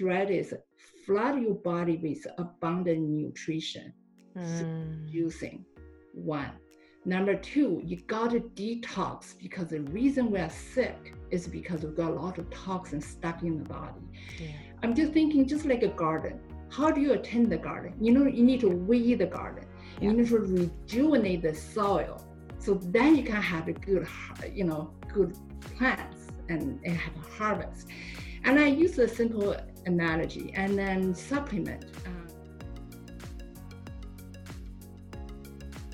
thread is flood your body with abundant nutrition. Mm. Using one. Number two, you gotta detox because the reason we are sick is because we've got a lot of toxins stuck in the body. Yeah. I'm just thinking, just like a garden. How do you attend the garden? You know, you need to weed the garden. Yeah. You need to rejuvenate the soil. So then you can have a good, you know, good plants and, and have a harvest. And I use a simple analogy and then supplement. Uh,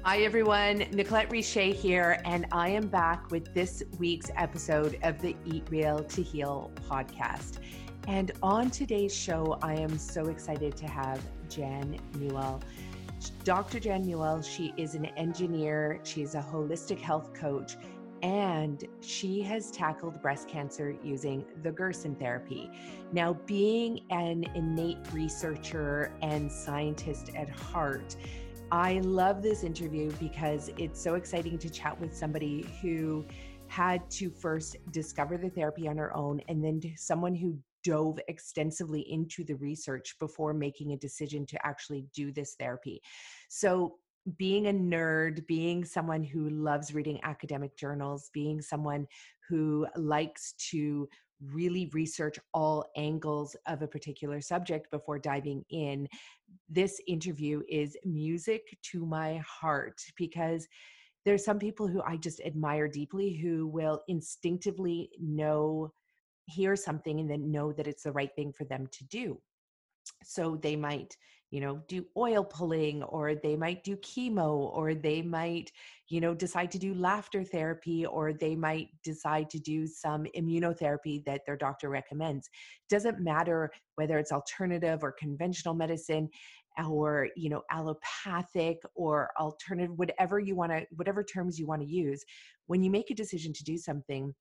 Hi, everyone. Nicolette Richer here, and I am back with this week's episode of the Eat Real to Heal podcast. And on today's show, I am so excited to have Jan Newell. Dr. Jan Newell, she is an engineer, she's a holistic health coach, and she has tackled breast cancer using the Gerson therapy. Now, being an innate researcher and scientist at heart, I love this interview because it's so exciting to chat with somebody who had to first discover the therapy on her own and then someone who dove extensively into the research before making a decision to actually do this therapy. So, being a nerd, being someone who loves reading academic journals, being someone who likes to really research all angles of a particular subject before diving in. This interview is music to my heart because there's some people who I just admire deeply who will instinctively know, hear something, and then know that it's the right thing for them to do. So they might you know do oil pulling or they might do chemo or they might you know decide to do laughter therapy or they might decide to do some immunotherapy that their doctor recommends. Doesn't matter whether it's alternative or conventional medicine or you know allopathic or alternative whatever you want to whatever terms you want to use when you make a decision to do something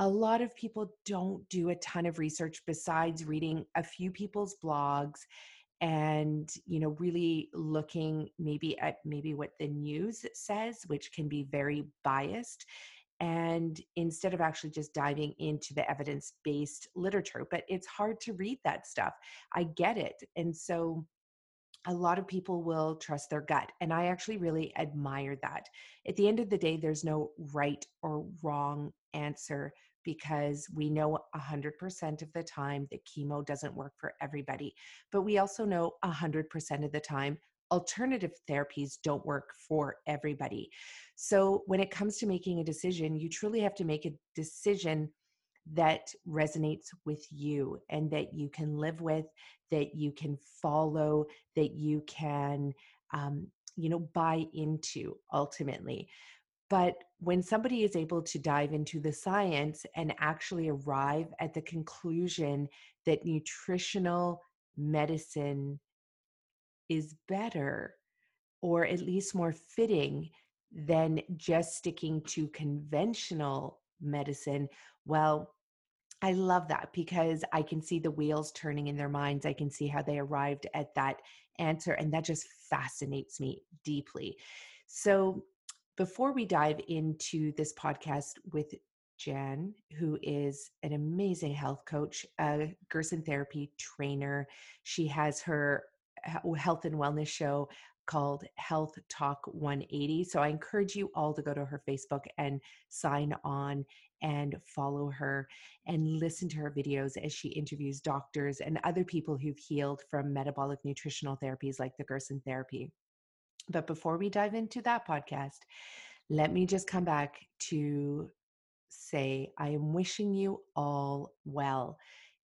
a lot of people don't do a ton of research besides reading a few people's blogs and you know really looking maybe at maybe what the news says which can be very biased and instead of actually just diving into the evidence based literature but it's hard to read that stuff. I get it and so a lot of people will trust their gut and i actually really admire that. At the end of the day there's no right or wrong answer because we know 100% of the time that chemo doesn't work for everybody. But we also know 100% of the time alternative therapies don't work for everybody. So when it comes to making a decision, you truly have to make a decision that resonates with you and that you can live with, that you can follow, that you can, um, you know, buy into ultimately. But when somebody is able to dive into the science and actually arrive at the conclusion that nutritional medicine is better or at least more fitting than just sticking to conventional medicine, well, I love that because I can see the wheels turning in their minds. I can see how they arrived at that answer, and that just fascinates me deeply. So, before we dive into this podcast with Jan, who is an amazing health coach, a Gerson therapy trainer, she has her health and wellness show called Health Talk 180. So I encourage you all to go to her Facebook and sign on and follow her and listen to her videos as she interviews doctors and other people who've healed from metabolic nutritional therapies like the Gerson therapy. But before we dive into that podcast, let me just come back to say I am wishing you all well.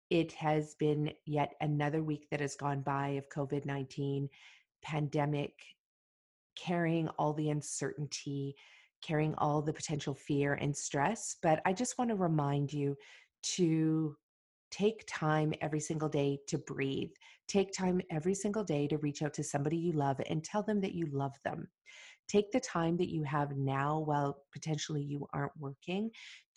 It has been yet another week that has gone by of COVID 19 pandemic, carrying all the uncertainty, carrying all the potential fear and stress. But I just want to remind you to take time every single day to breathe. Take time every single day to reach out to somebody you love and tell them that you love them. Take the time that you have now while potentially you aren't working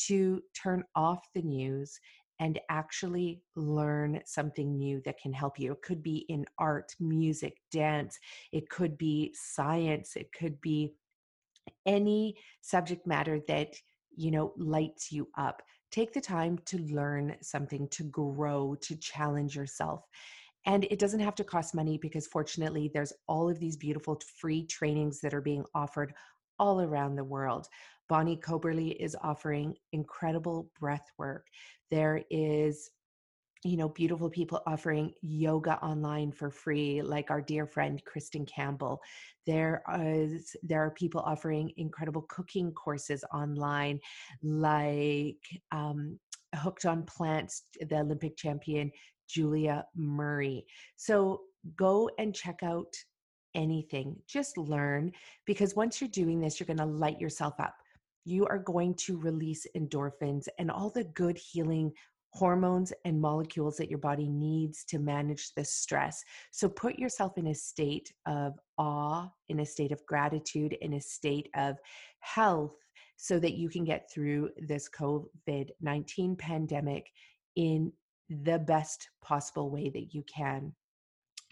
to turn off the news and actually learn something new that can help you. It could be in art, music, dance, it could be science, it could be any subject matter that you know lights you up take the time to learn something, to grow, to challenge yourself. And it doesn't have to cost money because fortunately, there's all of these beautiful free trainings that are being offered all around the world. Bonnie Coberly is offering incredible breath work. There is you know beautiful people offering yoga online for free like our dear friend kristen campbell. There is there are people offering incredible cooking courses online like um, hooked on plants the olympic champion julia murray. So go and check out anything. Just learn because once you're doing this you're going to light yourself up. You are going to release endorphins and all the good healing hormones and molecules that your body needs to manage this stress. So put yourself in a state of awe, in a state of gratitude, in a state of health so that you can get through this COVID 19 pandemic in the best possible way that you can.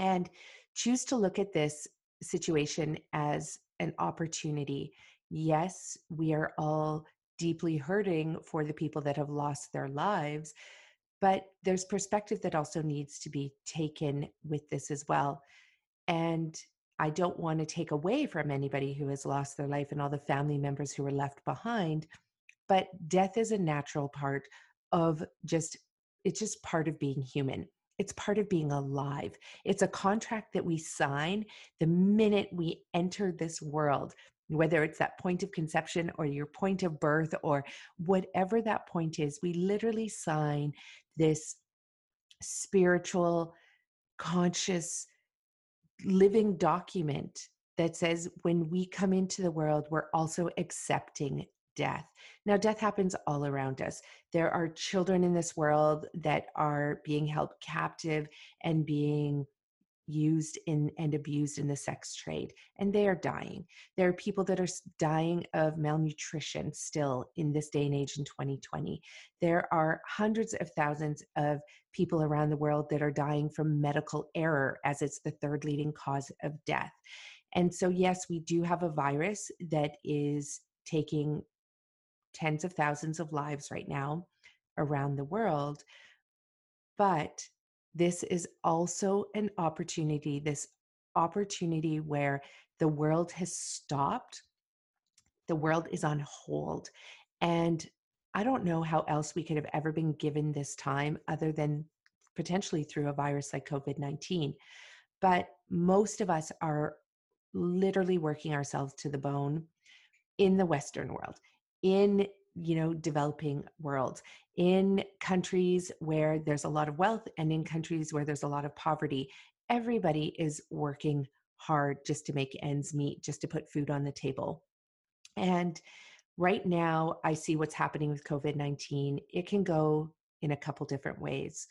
And choose to look at this situation as an opportunity. Yes, we are all deeply hurting for the people that have lost their lives. But there's perspective that also needs to be taken with this as well. And I don't want to take away from anybody who has lost their life and all the family members who were left behind. But death is a natural part of just, it's just part of being human. It's part of being alive. It's a contract that we sign the minute we enter this world whether it's that point of conception or your point of birth or whatever that point is, we literally sign this spiritual, conscious, living document that says when we come into the world, we're also accepting death. Now, death happens all around us. There are children in this world that are being held captive and being used in and abused in the sex trade and they are dying. There are people that are dying of malnutrition still in this day and age in 2020 there are hundreds of thousands of people around the world that are dying from medical error as it's the third leading cause of death. And so yes we do have a virus that is taking tens of thousands of lives right now around the world but this is also an opportunity, this opportunity where the world has stopped, the world is on hold. And I don't know how else we could have ever been given this time other than potentially through a virus like COVID 19. But most of us are literally working ourselves to the bone in the Western world, in you know developing world in countries where there's a lot of wealth and in countries where there's a lot of poverty everybody is working hard just to make ends meet just to put food on the table. And right now i see what's happening with covid-19 it can go in a couple different ways.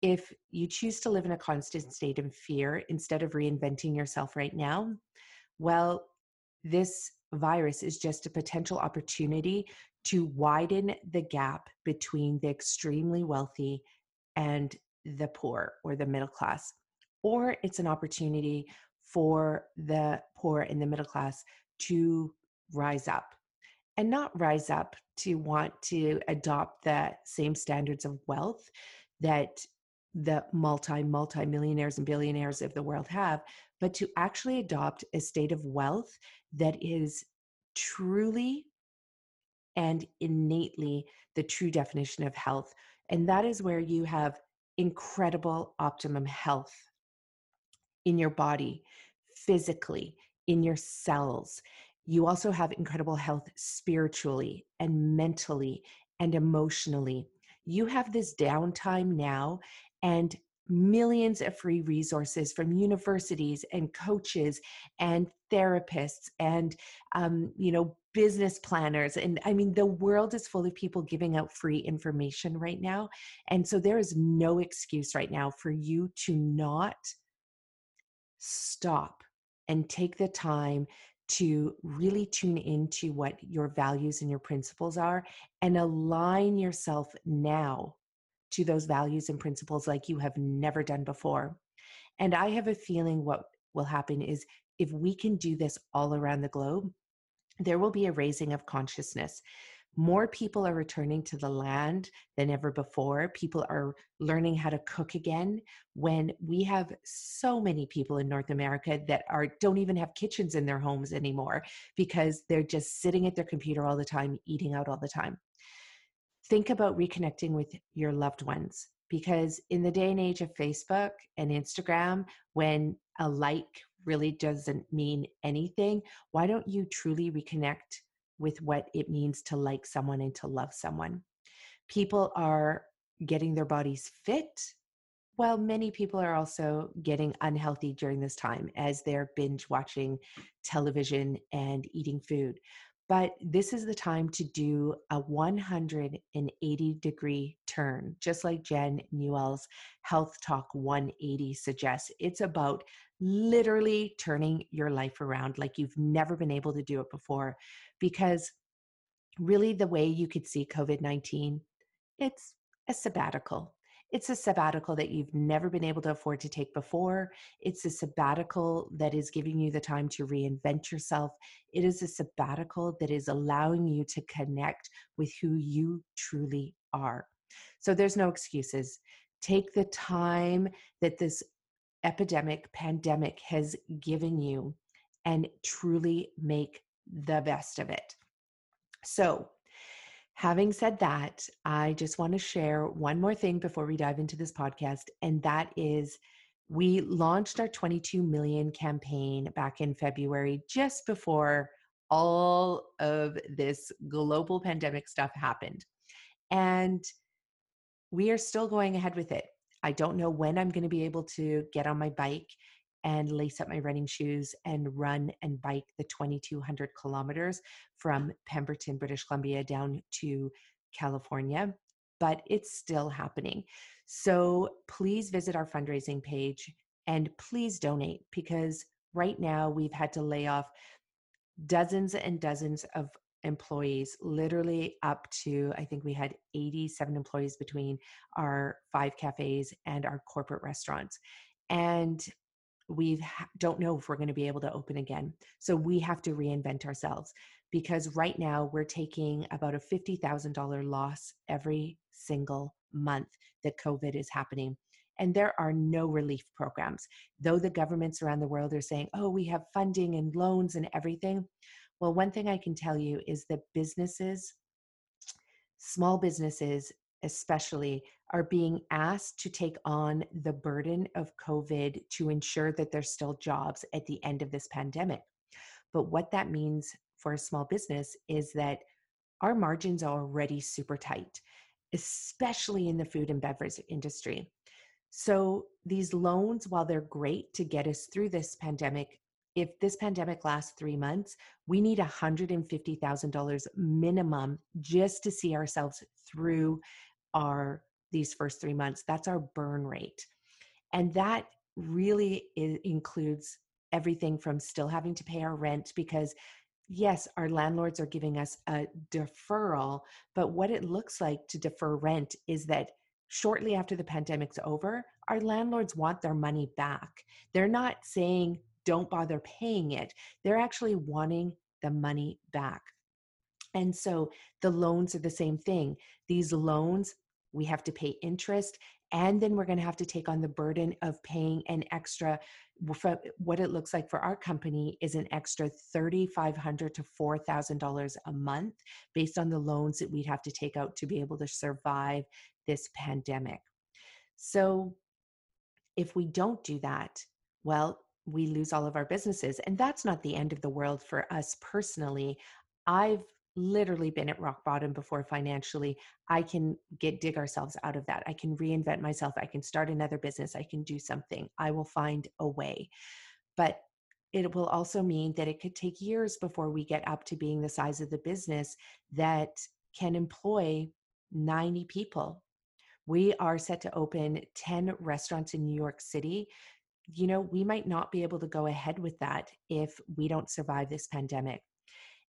If you choose to live in a constant state of fear instead of reinventing yourself right now well this virus is just a potential opportunity to widen the gap between the extremely wealthy and the poor or the middle class. Or it's an opportunity for the poor and the middle class to rise up and not rise up to want to adopt the same standards of wealth that the multi multi millionaires and billionaires of the world have but to actually adopt a state of wealth that is truly and innately the true definition of health. And that is where you have incredible optimum health in your body, physically, in your cells. You also have incredible health spiritually and mentally and emotionally. You have this downtime now, and millions of free resources from universities and coaches and therapists and um, you know business planners and i mean the world is full of people giving out free information right now and so there is no excuse right now for you to not stop and take the time to really tune into what your values and your principles are and align yourself now to those values and principles like you have never done before. And I have a feeling what will happen is if we can do this all around the globe, there will be a raising of consciousness. more people are returning to the land than ever before. People are learning how to cook again when we have so many people in North America that are don't even have kitchens in their homes anymore because they're just sitting at their computer all the time, eating out all the time. Think about reconnecting with your loved ones because in the day and age of Facebook and Instagram, when a like really doesn't mean anything, why don't you truly reconnect with what it means to like someone and to love someone. People are getting their bodies fit, while many people are also getting unhealthy during this time as they're binge watching television and eating food. But this is the time to do a 180 degree turn, just like Jen Newell's Health Talk 180 suggests. It's about literally turning your life around like you've never been able to do it before because really the way you could see COVID 19, it's a sabbatical. It's a sabbatical that you've never been able to afford to take before. It's a sabbatical that is giving you the time to reinvent yourself. It is a sabbatical that is allowing you to connect with who you truly are. So there's no excuses. Take the time that this epidemic, pandemic has given you and truly make the best of it. So, having said that, I just want to share one more thing before we dive into this podcast, and that is we launched our 22 million campaign back in February, just before all of this global pandemic stuff happened. And we are still going ahead with it. I don't know when I'm going to be able to get on my bike and lace up my running shoes and run and bike the 2200 kilometers from Pemberton, British Columbia down to California, but it's still happening. So please visit our fundraising page and please donate because right now we've had to lay off dozens and dozens of employees, literally up to, I think we had 87 employees between our five cafes and our corporate restaurants. And we don't know if we're going to be able to open again. So we have to reinvent ourselves because right now we're taking about a $50,000 loss every single month that COVID is happening. And there are no relief programs. Though the governments around the world are saying, oh, we have funding and loans and everything. Well, one thing I can tell you is that businesses, small businesses especially, are being asked to take on the burden of COVID to ensure that there's still jobs at the end of this pandemic. But what that means for a small business is that our margins are already super tight, especially in the food and beverage industry. So these loans, while they're great to get us through this pandemic, if this pandemic lasts three months, we need $150,000 minimum just to see ourselves through our these first three months. That's our burn rate. And that really is, includes everything from still having to pay our rent because yes, our landlords are giving us a deferral, but what it looks like to defer rent is that shortly after the pandemic's over, our landlords want their money back. They're not saying don't bother paying it, they're actually wanting the money back. And so the loans are the same thing. These loans, we have to pay interest, and then we're going to have to take on the burden of paying an extra. What it looks like for our company is an extra 3,500 to $4,000 a month based on the loans that we'd have to take out to be able to survive this pandemic. So, if we don't do that, well, we lose all of our businesses. And that's not the end of the world for us personally. I've literally been at rock bottom before financially i can get dig ourselves out of that. I can reinvent myself. I can start another business. I can do something. I will find a way. But it will also mean that it could take years before we get up to being the size of the business that can employ 90 people. We are set to open 10 restaurants in new york city. You know we might not be able to go ahead with that if we don't survive this pandemic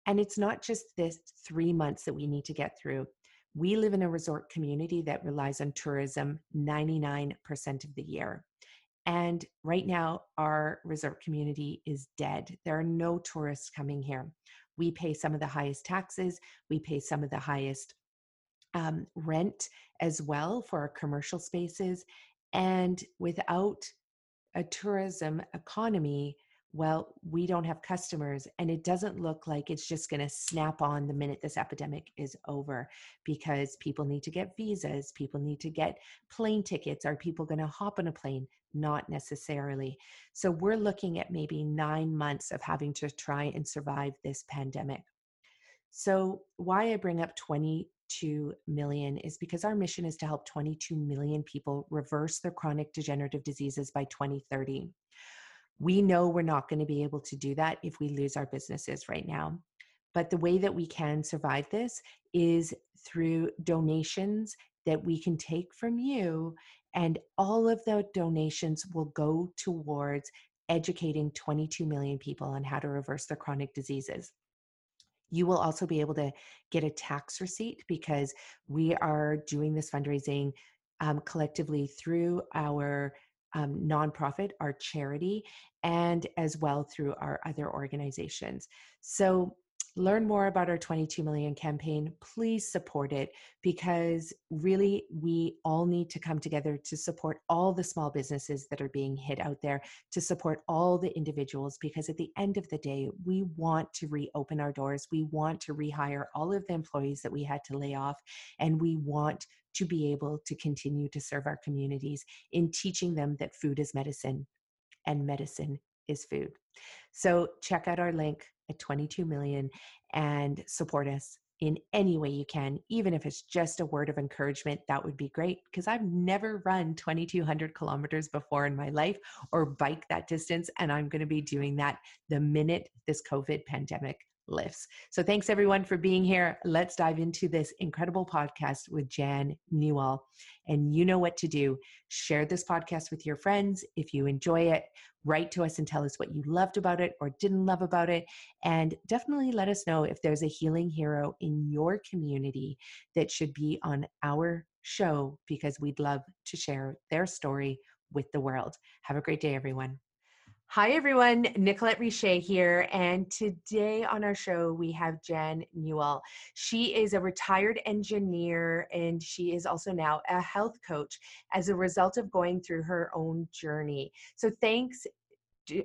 and it's not just this three months that we need to get through. We live in a resort community that relies on tourism 99% of the year. And right now, our resort community is dead. There are no tourists coming here. we pay some of the highest taxes, we pay some of the highest um, rent as well for our commercial spaces. And without a tourism economy, well, we don't have customers, and it doesn't look like it's just going to snap on the minute this epidemic is over because people need to get visas, people need to get plane tickets. Are people going to hop on a plane? Not necessarily. So, we're looking at maybe nine months of having to try and survive this pandemic. So, why I bring up 22 million is because our mission is to help 22 million people reverse their chronic degenerative diseases by 2030. We know we're not going to be able to do that if we lose our businesses right now. But the way that we can survive this is through donations that we can take from you. And all of the donations will go towards educating 22 million people on how to reverse their chronic diseases. You will also be able to get a tax receipt because we are doing this fundraising um, collectively through our um, nonprofit, our charity, and as well through our other organizations. So learn more about our 22 million campaign, please support it because really we all need to come together to support all the small businesses that are being hit out there, to support all the individuals because at the end of the day, we want to reopen our doors. We want to rehire all of the employees that we had to lay off, and we want to be able to continue to serve our communities in teaching them that food is medicine and medicine is food. So check out our link at 22 million and support us in any way you can, even if it's just a word of encouragement, that would be great because I've never run 2,200 kilometers before in my life or bike that distance. And I'm going to be doing that the minute this COVID pandemic lifts. So thanks everyone for being here. Let's dive into this incredible podcast with Jan Newell. And you know what to do. Share this podcast with your friends. If you enjoy it, write to us and tell us what you loved about it or didn't love about it. And definitely let us know if there's a healing hero in your community that should be on our show because we'd love to share their story with the world. Have a great day, everyone. Hi, everyone. Nicolette Richer here. And today on our show, we have Jen Newell. She is a retired engineer and she is also now a health coach as a result of going through her own journey. So, thanks.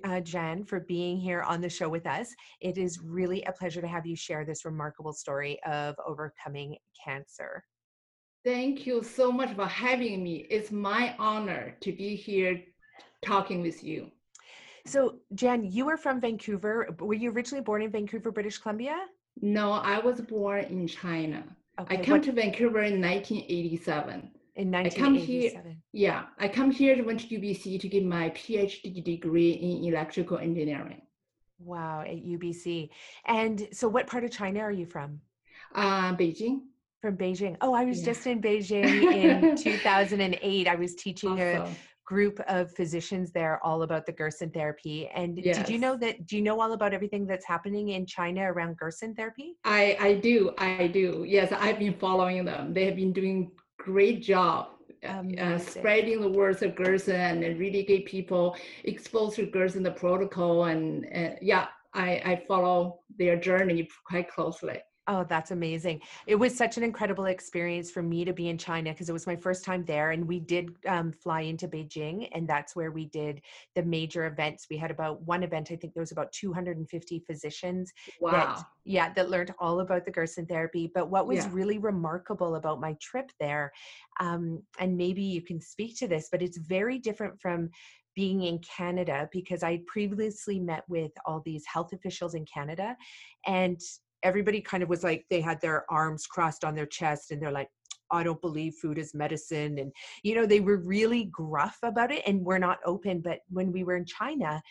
Uh, Jan, for being here on the show with us. It is really a pleasure to have you share this remarkable story of overcoming cancer. Thank you so much for having me. It's my honor to be here talking with you. So, Jan, you were from Vancouver. Were you originally born in Vancouver, British Columbia? No, I was born in China. Okay, I came what... to Vancouver in 1987. In 1987. I come here, yeah, I come here to went to UBC to get my PhD degree in electrical engineering. Wow, at UBC. And so, what part of China are you from? Uh, Beijing. From Beijing. Oh, I was yeah. just in Beijing in 2008. I was teaching awesome. a group of physicians there all about the Gerson therapy. And yes. did you know that? Do you know all about everything that's happening in China around Gerson therapy? I, I do. I do. Yes, I've been following them. They have been doing great job uh, uh spreading the words of Gerson and really get people exposed to Gerson, the protocol. And uh, yeah, I, I follow their journey quite closely. Oh, that's amazing. It was such an incredible experience for me to be in China because it was my first time there. And we did um, fly into Beijing, and that's where we did the major events. We had about one event, I think there was about 250 physicians. Wow. That, yeah, that learned all about the Gerson therapy. But what was yeah. really remarkable about my trip there, um, and maybe you can speak to this, but it's very different from being in Canada because I previously met with all these health officials in Canada and everybody kind of was like they had their arms crossed on their chest and they're like I don't believe food is medicine. And, you know, they were really gruff about it and we're not open. But when we were in China,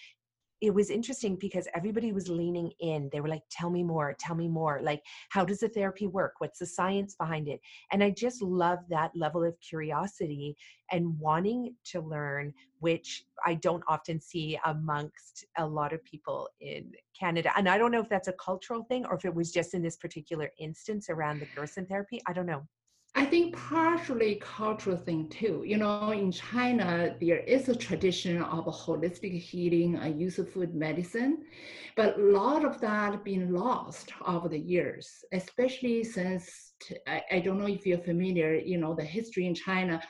it was interesting because everybody was leaning in. They were like, tell me more, tell me more. Like, how does the therapy work? What's the science behind it? And I just love that level of curiosity and wanting to learn, which I don't often see amongst a lot of people in Canada. And I don't know if that's a cultural thing or if it was just in this particular instance around the Gerson therapy. I don't know. I think partially cultural thing too. You know, in China, there is a tradition of a holistic healing, a use of food medicine, but a lot of that been lost over the years, especially since I, I don't know if you're familiar, you know, the history in China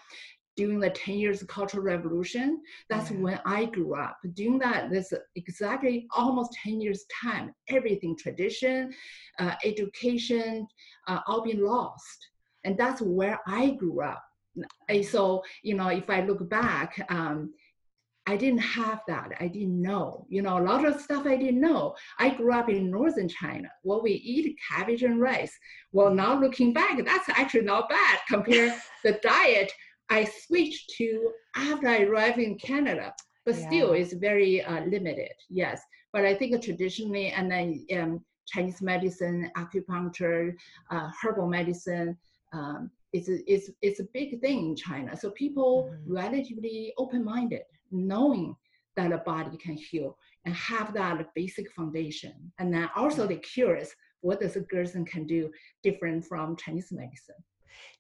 during the 10 years cultural revolution that's yeah. when i grew up during that this exactly almost 10 years time everything tradition uh, education uh, all been lost and that's where I grew up. And so, you know, if I look back, um, I didn't have that. I didn't know. You know, a lot of stuff I didn't know. I grew up in northern China where we eat cabbage and rice. Well, now looking back, that's actually not bad compared the diet I switched to after I arrived in Canada. But yeah. still, it's very uh, limited. Yes, but I think traditionally, and then um, Chinese medicine, acupuncture, uh, herbal medicine, um, it's, a, it's, it's a big thing in China. So people mm-hmm. relatively open-minded, knowing that a body can heal and have that basic foundation. And then also they're curious, what does a Gerson can do different from Chinese medicine?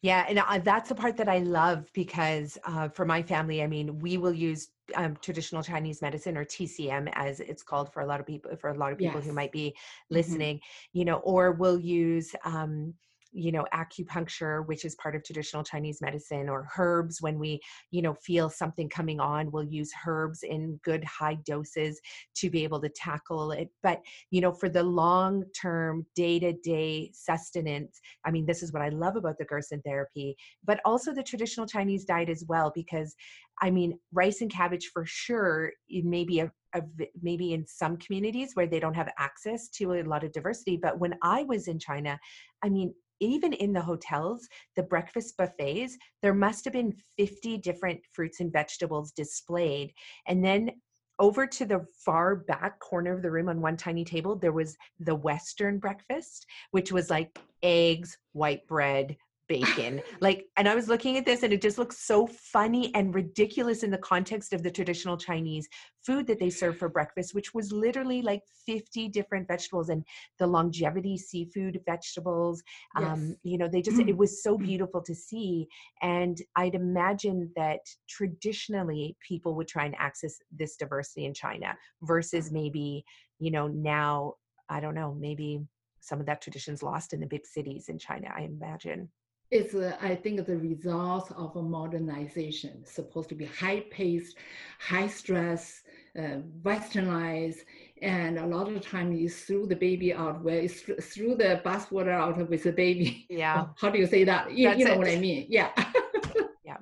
Yeah, and uh, that's the part that I love because uh, for my family, I mean, we will use um, traditional Chinese medicine or TCM as it's called for a lot of people, for a lot of people yes. who might be mm-hmm. listening, mm-hmm. you know, or we'll use um, you know acupuncture which is part of traditional chinese medicine or herbs when we you know feel something coming on we'll use herbs in good high doses to be able to tackle it but you know for the long term day to day sustenance i mean this is what i love about the gerson therapy but also the traditional chinese diet as well because I mean, rice and cabbage for sure. Maybe a, a, maybe in some communities where they don't have access to a lot of diversity. But when I was in China, I mean, even in the hotels, the breakfast buffets, there must have been 50 different fruits and vegetables displayed. And then over to the far back corner of the room on one tiny table, there was the Western breakfast, which was like eggs, white bread, bacon. like, and I was looking at this and it just looks so funny and ridiculous in the context of the traditional Chinese food that they serve for breakfast, which was literally like 50 different vegetables and the longevity seafood vegetables. Yes. Um, you know, they just, it was so beautiful to see. And I'd imagine that traditionally people would try and access this diversity in China versus maybe, you know, now, I don't know, maybe some of that tradition's lost in the big cities in China, I imagine it's, uh, I think, the result of a modernization, supposed to be high paced, high stress, uh, westernized, and a lot of time you threw the baby out where you threw the bathwater out with the baby. Yeah. How do you say that? You, you know it. what I mean? Yeah. yeah.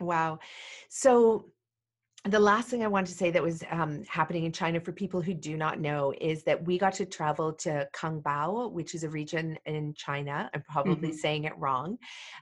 Wow. So the last thing I wanted to say that was um, happening in China for people who do not know is that we got to travel to Kangbao, which is a region in China. I'm probably mm-hmm. saying it wrong,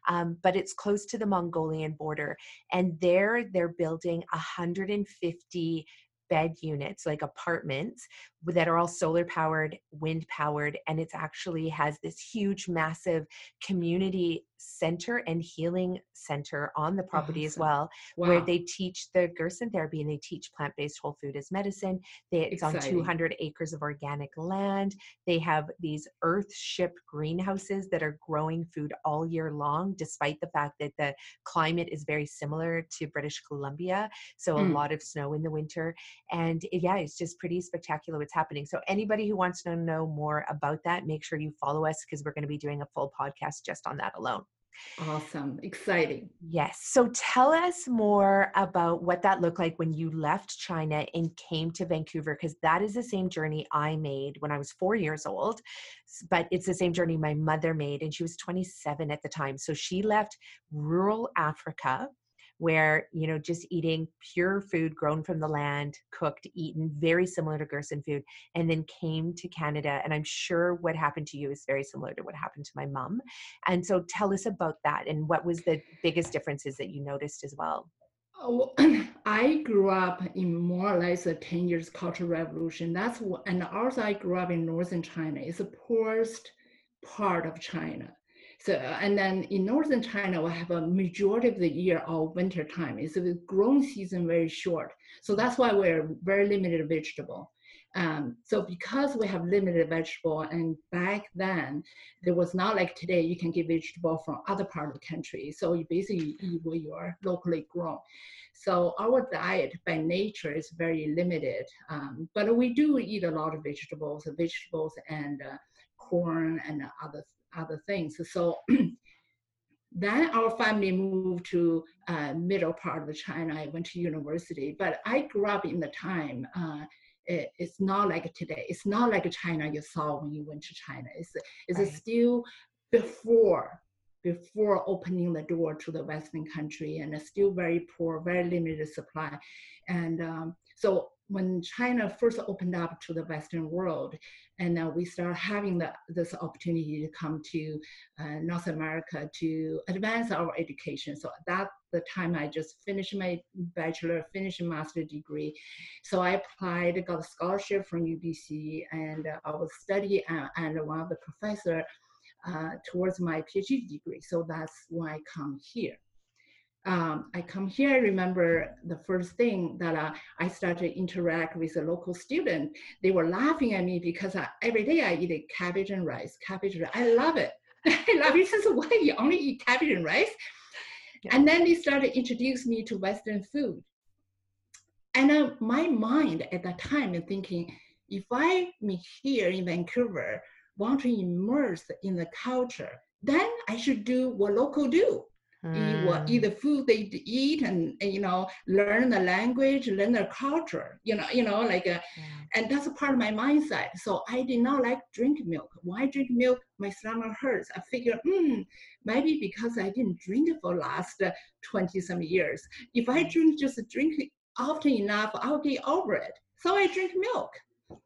um, but it's close to the Mongolian border. And there they're building 150 bed units, like apartments that are all solar powered, wind powered, and it actually has this huge, massive community center and healing center on the property awesome. as well, wow. where they teach the Gerson therapy and they teach plant-based whole food as medicine. They, it's Exciting. on 200 acres of organic land. They have these earth-ship greenhouses that are growing food all year long, despite the fact that the climate is very similar to British Columbia, so mm. a lot of snow in the winter. And yeah, it's just pretty spectacular what's happening. So anybody who wants to know more about that, make sure you follow us because we're going to be doing a full podcast just on that alone. Awesome. Exciting. Yes. So tell us more about what that looked like when you left China and came to Vancouver, because that is the same journey I made when I was four years old. But it's the same journey my mother made, and she was 27 at the time. So she left rural Africa where you know just eating pure food grown from the land cooked eaten very similar to gerson food and then came to canada and i'm sure what happened to you is very similar to what happened to my mom and so tell us about that and what was the biggest differences that you noticed as well Oh, I grew up in more or less a 10 years cultural revolution. That's what, and also I grew up in northern China. It's the poorest part of China. So, and then in northern China, we have a majority of the year all winter time. It's the growing season very short. So that's why we're very limited vegetable. Um, so because we have limited vegetable, and back then there was not like today you can get vegetable from other part of the country. So you basically eat what you are locally grown. So our diet by nature is very limited, um, but we do eat a lot of vegetables, vegetables and uh, corn and other other things. So then our family moved to uh, middle part of China. I went to university, but I grew up in the time. Uh, it, it's not like today. It's not like China you saw when you went to China. It's it's right. still before before opening the door to the Western country, and it's still very poor, very limited supply, and um, so when China first opened up to the Western world, and uh, we start having the, this opportunity to come to uh, North America to advance our education. So that the time I just finished my bachelor, finished master degree. So I applied, got a scholarship from UBC, and uh, I was studying uh, and one of the professor uh, towards my PhD degree. So that's why I come here um, I come here, I remember the first thing that uh, I started to interact with a local student. They were laughing at me because I, every day I eat cabbage and rice, cabbage. I love it. I love it. Since why you only eat cabbage and rice? Yeah. And then they started to introduce me to Western food. And uh, my mind at that time is thinking, if I'm here in Vancouver, want to immerse in the culture, then I should do what local do eat what eat the food they eat and, and, you know learn the language learn their culture you know you know like uh, yeah. and that's a part of my mindset so i did not like drink milk why drink milk my stomach hurts i figure hmm maybe because i didn't drink for last 20 some years if i drink just drink often enough i'll get over it so i drink milk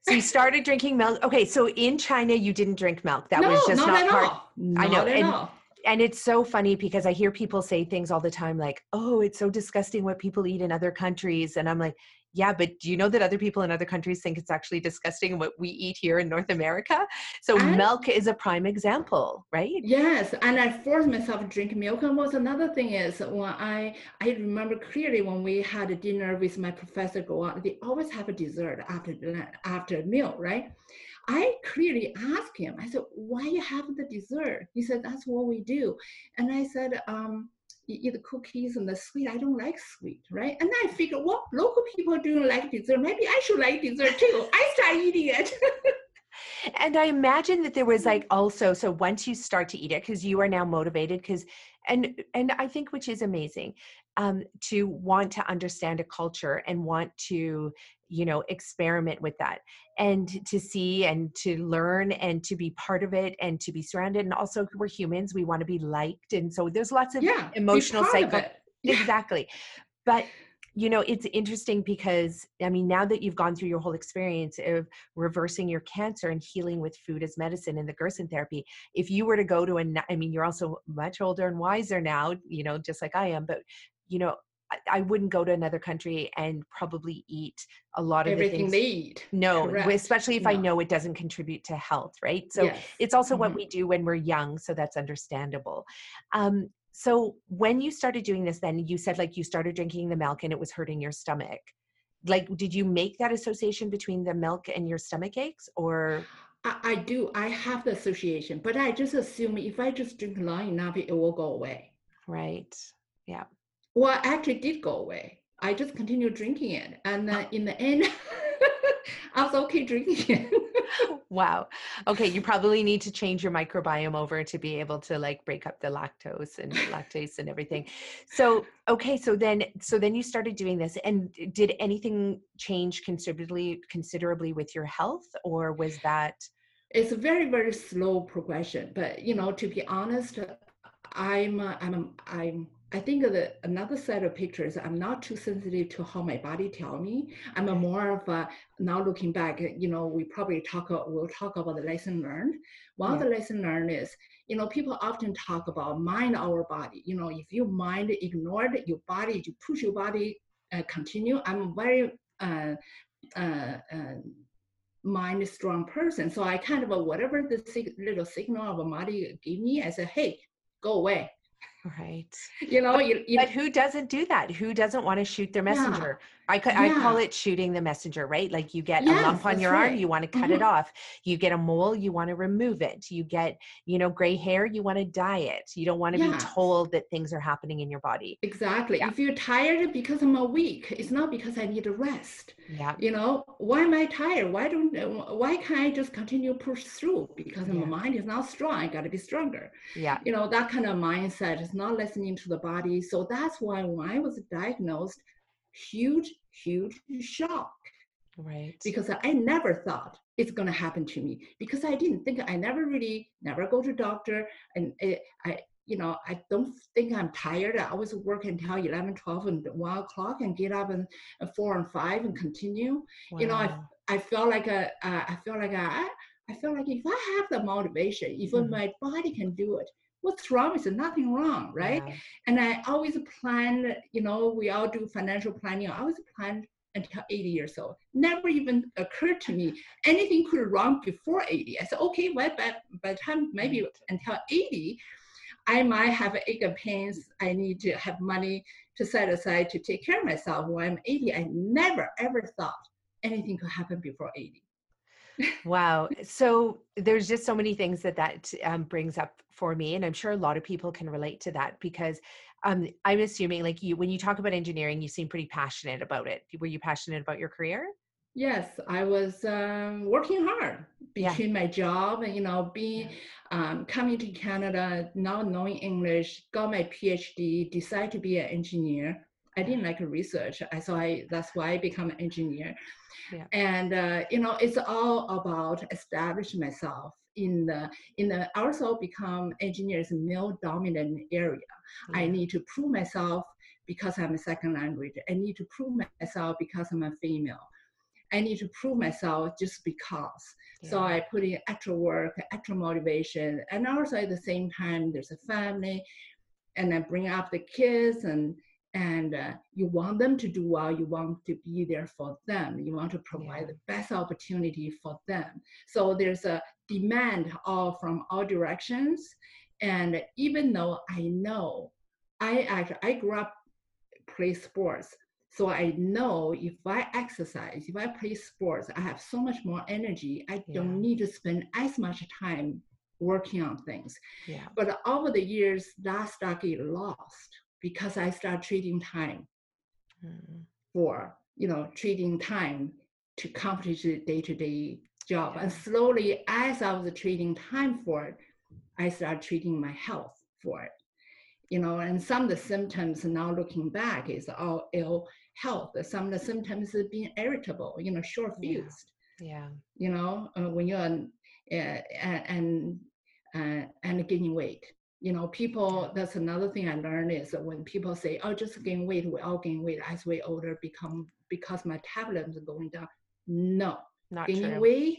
so you started drinking milk. Okay, so in China you didn't drink milk. That no, was just not, not at part. All. Not I know. At and, all and it's so funny because I hear people say things all the time like, oh, it's so disgusting what people eat in other countries. And I'm like, yeah, but do you know that other people in other countries think it's actually disgusting what we eat here in North America? So and, milk is a prime example, right? Yes, and I forced myself to drink milk. And what's another thing is when I I remember clearly when we had a dinner with my professor go on, they always have a dessert after after meal, right? I clearly asked him, I said, why you have the dessert? He said, that's what we do. And I said, um, you eat the cookies and the sweet. I don't like sweet, right? And I figured, well, local people don't like dessert. Maybe I should like dessert too. I start eating it. and I imagine that there was like also, so once you start to eat it, because you are now motivated, because and and I think which is amazing, um, to want to understand a culture and want to you know experiment with that and to see and to learn and to be part of it and to be surrounded and also we're humans we want to be liked and so there's lots of yeah, emotional cycle yeah. exactly but you know it's interesting because i mean now that you've gone through your whole experience of reversing your cancer and healing with food as medicine and the gerson therapy if you were to go to a i mean you're also much older and wiser now you know just like i am but you know I wouldn't go to another country and probably eat a lot of everything the they eat. No, Correct. especially if no. I know it doesn't contribute to health, right? So yes. it's also mm-hmm. what we do when we're young, so that's understandable. Um, so when you started doing this, then you said like you started drinking the milk and it was hurting your stomach. Like, did you make that association between the milk and your stomach aches, or? I, I do. I have the association, but I just assume if I just drink long enough, it will go away. Right. Yeah well, I actually did go away. I just continued drinking it. And uh, in the end, I was okay drinking it. wow. Okay. You probably need to change your microbiome over to be able to like break up the lactose and lactase and everything. So, okay. So then, so then you started doing this and did anything change considerably, considerably with your health or was that? It's a very, very slow progression, but you know, to be honest, I'm, uh, I'm, I'm, I think that another set of pictures, I'm not too sensitive to how my body tell me. I'm a more of a, now looking back, you know, we probably talk, we'll talk about the lesson learned. One yeah. of the lesson learned is, you know, people often talk about mind our body. You know, if you mind ignored your body, you push your body uh, continue. I'm a very uh, uh, uh mind strong person. So I kind of, whatever the sig- little signal of a body give me, I said, hey, go away. Right. You know, but, you, you, but who doesn't do that? Who doesn't want to shoot their messenger? Yeah. I could, yeah. I call it shooting the messenger, right? Like you get yes, a lump on your right. arm, you want to cut mm-hmm. it off. You get a mole, you want to remove it. You get, you know, gray hair, you want to dye it. You don't want to be told that things are happening in your body. Exactly. If you're tired because I'm a weak, it's not because I need a rest. Yeah. You know, why am I tired? Why don't why can't I just continue push through? Because my mind is not strong. I gotta be stronger. Yeah. You know, that kind of mindset is not listening to the body. So that's why when I was diagnosed, huge, huge shock. Right. Because I never thought it's going to happen to me because I didn't think I never really never go to doctor and it, I you know I don't think I'm tired. I always work until 11, 12 and 1 o'clock and get up and, and 4 and 5 and continue. Wow. You know I I felt like a uh, I felt like a, I feel like if I have the motivation, even mm-hmm. my body can do it, what's wrong is nothing wrong, right? Yeah. And I always plan, you know, we all do financial planning. I always plan until 80 years old. Never even occurred to me anything could wrong before 80. I said, okay, well, by, by the time maybe until 80, I might have ache and pains. I need to have money to set aside to take care of myself. When I'm 80, I never ever thought anything could happen before 80 wow. So there's just so many things that that um, brings up for me, and I'm sure a lot of people can relate to that because um, I'm assuming, like you, when you talk about engineering, you seem pretty passionate about it. Were you passionate about your career? Yes, I was um, working hard between yeah. my job and you know being um, coming to Canada, not knowing English, got my PhD, decided to be an engineer. I didn't like research, so I that's why I become an engineer. Yeah. And uh, you know, it's all about establishing myself in the in the also become engineers male dominant area. Yeah. I need to prove myself because I'm a second language. I need to prove myself because I'm a female. I need to prove myself just because. Yeah. So I put in extra work, extra motivation, and also at the same time, there's a family, and I bring up the kids and and uh, you want them to do well you want to be there for them. You want to provide yeah. the best opportunity for them. So there's a demand all from all directions. And even though i know i actually i grew up play sports. So i know if i exercise if i play sports i have so much more energy. I yeah. don't need to spend as much time working on things. Yeah. but over the years that stuff get lost because I start trading time mm. for, you know, trading time to accomplish the day-to-day job. Yeah. And slowly, as I was trading time for it, I started treating my health for it. You know, and some of the symptoms now looking back is all ill health. Some of the symptoms is being irritable, you know, short fused. Yeah. yeah. You know, uh, when you're uh, and uh, and gaining weight you know, people, that's another thing I learned is that when people say, oh, just gain weight, we all gain weight as we older become, because my metabolism is going down. No, not gaining true. weight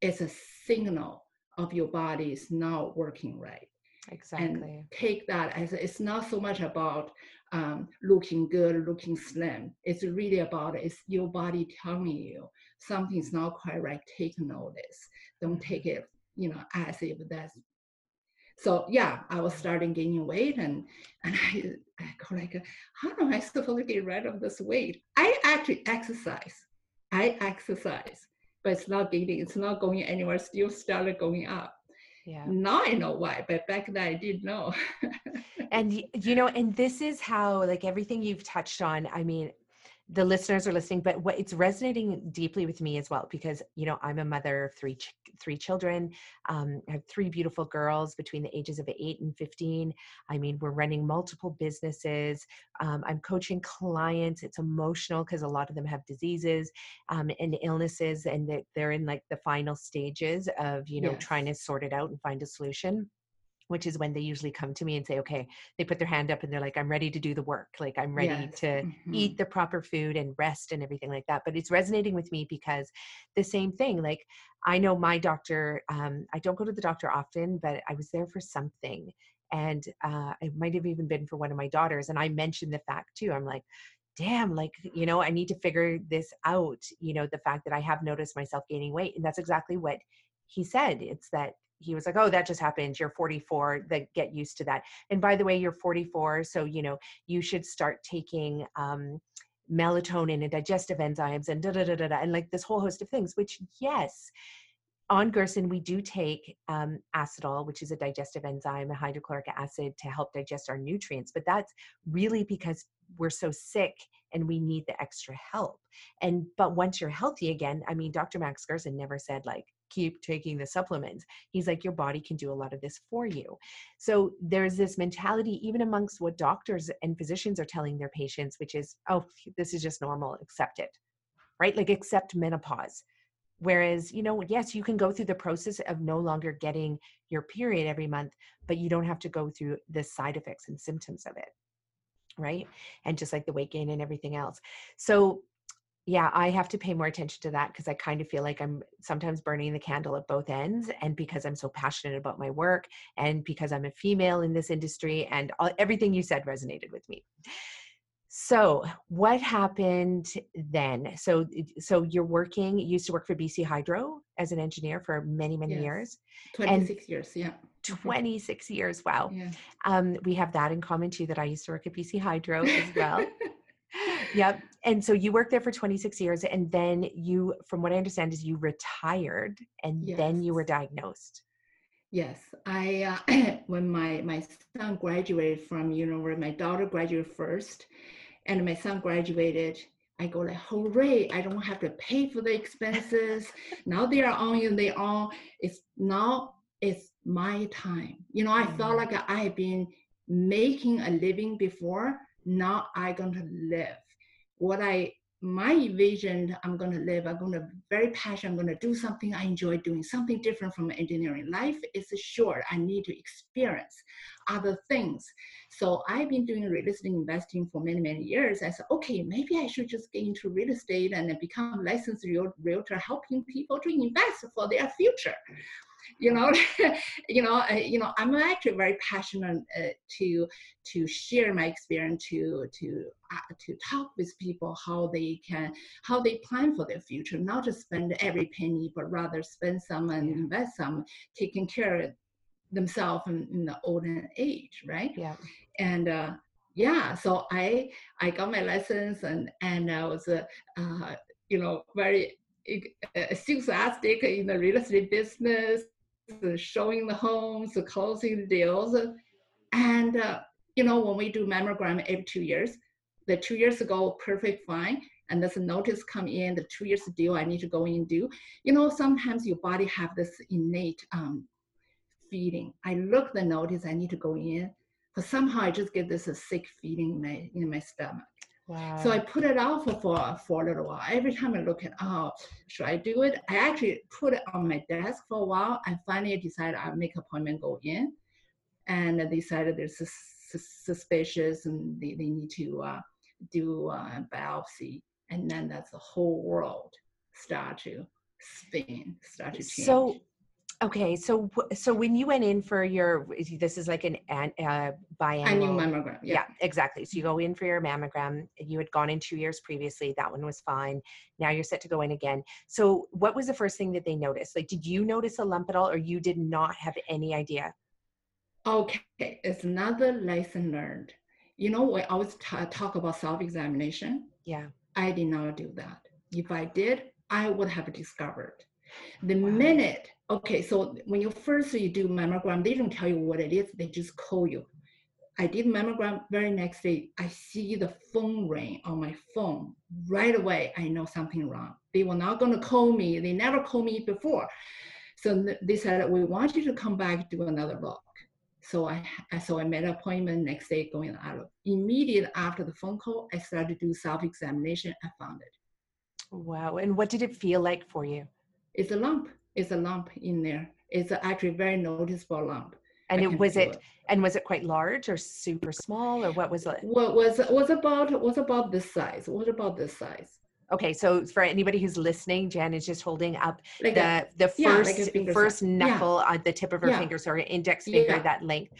is a signal of your body is not working right. Exactly. And take that as it's not so much about um, looking good, looking slim. It's really about it's your body telling you something's not quite right. Take notice. Don't take it, you know, as if that's so yeah, I was starting gaining weight and and I, I go like, how am I supposed to get rid of this weight? I actually exercise. I exercise, but it's not gaining, it's not going anywhere, still started going up. Yeah. Now I know why, but back then I didn't know. and you know, and this is how like everything you've touched on, I mean, the listeners are listening but what it's resonating deeply with me as well because you know i'm a mother of three ch- three children um, i have three beautiful girls between the ages of 8 and 15 i mean we're running multiple businesses. Um, i'm coaching clients. It's emotional because a lot of them have diseases um, and illnesses and they're in like the final stages of you know yes. trying to sort it out and find a solution which is when they usually come to me and say, okay, they put their hand up and they're like, I'm ready to do the work. Like, I'm ready yes. to mm-hmm. eat the proper food and rest and everything like that. But it's resonating with me because the same thing, like, I know my doctor, um, I don't go to the doctor often, but I was there for something. And uh, it might have even been for one of my daughters. And I mentioned the fact too. I'm like, damn, like, you know, I need to figure this out. You know, the fact that I have noticed myself gaining weight. And that's exactly what he said. It's that he was like, "Oh, that just happened. You're 44. That get used to that." And by the way, you're 44, so you know you should start taking um, melatonin and digestive enzymes and da da da da and like this whole host of things. Which yes, on Gerson, we do take um, Acidol, which is a digestive enzyme, a hydrochloric acid to help digest our nutrients. But that's really because we're so sick and we need the extra help. And but once you're healthy again, I mean, Dr. Max Gerson never said like keep taking the supplements. He's like your body can do a lot of this for you. So there's this mentality even amongst what doctors and physicians are telling their patients, which is, oh, this is just normal, accept it. Right? Like accept menopause Whereas, you know, yes, you can go through the process of no longer getting your period every month, but you don't have to go through the side effects and symptoms of it. Right. And just like the weight gain and everything else. So, yeah, I have to pay more attention to that because I kind of feel like I'm sometimes burning the candle at both ends. And because I'm so passionate about my work and because I'm a female in this industry and all, everything you said resonated with me. So, what happened then? So, so you're working. You used to work for BC Hydro as an engineer for many, many yes. years. Twenty six years, yeah. Mm-hmm. 26 years. Wow. Yeah. Um, we have that in common too. That I used to work at BC Hydro as well. yep. And so you worked there for 26 years, and then you, from what I understand, is you retired, and yes. then you were diagnosed. Yes, I uh, when my my son graduated from university, my daughter graduated first, and my son graduated. I go like, hooray! I don't have to pay for the expenses. now they are on you. They own. It's now it's my time. You know, I mm-hmm. felt like I had been making a living before. Now I going to live what I my vision i'm going to live i'm going to very passionate i'm going to do something i enjoy doing something different from engineering life is short i need to experience other things. So i've been doing real estate investing for many many years i said okay maybe i should just get into real estate and become licensed realtor helping people to invest for their future you know you know uh, you know i'm actually very passionate uh, to to share my experience to to uh, to talk with people how they can how they plan for their future not just spend every penny but rather spend some and invest some taking care of themselves in, in the older age right? Yeah. And uh yeah so i i got my license and and i was uh, uh you know very enthusiastic in the real estate business showing the homes, the closing the deals. And, uh, you know, when we do mammogram every two years, the two years ago, perfect fine. And there's a notice come in, the two years deal I need to go in do. You know, sometimes your body have this innate um, feeling. I look the notice, I need to go in, but somehow I just get this a sick feeling in my, in my stomach. Wow. So I put it out for, for, a little while. Every time I look at, oh, should I do it? I actually put it on my desk for a while. I finally decided I'll make appointment, go in. And they decided there's suspicious and they, they need to uh, do a biopsy. And then that's the whole world start to spin, start to change. So Okay, so so when you went in for your this is like an uh, biannual annual mammogram. Yeah. yeah. exactly. So you go in for your mammogram. You had gone in two years previously. That one was fine. Now you're set to go in again. So what was the first thing that they noticed? Like, did you notice a lump at all, or you did not have any idea? Okay, it's another lesson learned. You know, we always t- talk about self-examination. Yeah. I did not do that. If I did, I would have discovered. The wow. minute okay, so when you first you do mammogram, they don't tell you what it is, they just call you. I did mammogram very next day. I see the phone ring on my phone right away. I know something wrong. They were not going to call me. They never called me before. So they said, we want you to come back do another look. So I so I made an appointment next day going out. Immediate after the phone call, I started to do self-examination. I found it. Wow. And what did it feel like for you? It's a lump is a lump in there. It's actually very noticeable lump. And it was it, it, and was it quite large or super small or what was it? What was was about was about this size. What about this size? Okay, so for anybody who's listening, Jan is just holding up like the a, the first yeah, like first knuckle yeah. on the tip of her yeah. finger, so her index finger that length.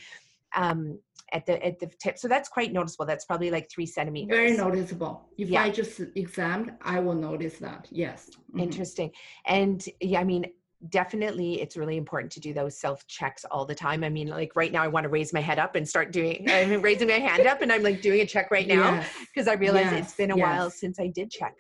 Um, at the at the tip. So that's quite noticeable. That's probably like three centimeters. Very noticeable. If yeah. I just examined, I will notice that. Yes. Mm-hmm. Interesting. And yeah, I mean, definitely it's really important to do those self checks all the time i mean like right now i want to raise my head up and start doing i'm raising my hand up and i'm like doing a check right now because yes. i realize yes. it's been a yes. while since i did check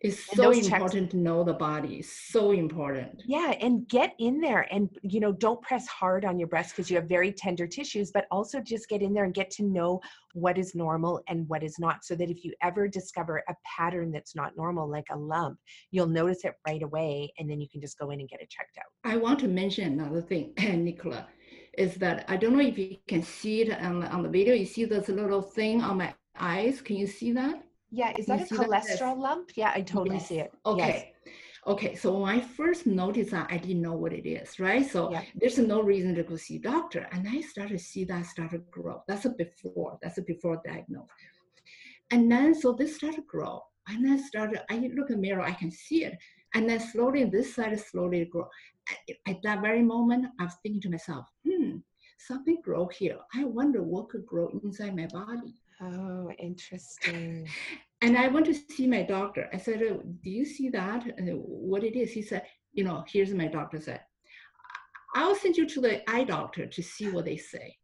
it's so important checks, to know the body so important. Yeah and get in there and you know don't press hard on your breast because you have very tender tissues but also just get in there and get to know what is normal and what is not so that if you ever discover a pattern that's not normal like a lump you'll notice it right away and then you can just go in and get it checked out. I want to mention another thing nicola is that i don't know if you can see it on the, on the video. You see this little thing on my eyes? Can you see that yeah, is that a cholesterol that? lump? Yeah, I totally yes. see it. Okay. Yes. Okay, so when I first noticed that, I didn't know what it is, right? So yeah. there's no reason to go see doctor. And I started to see that started to grow. That's a before, that's a before diagnosis. And then, so this started to grow. And then started, I look in the mirror, I can see it. And then slowly, this side slowly grow. At, at that very moment, I was thinking to myself, hmm, something grow here. I wonder what could grow inside my body. Oh, interesting. and I went to see my doctor. I said, oh, "Do you see that? what it is?" He said, "You know, here's my doctor said. I'll send you to the eye doctor to see what they say."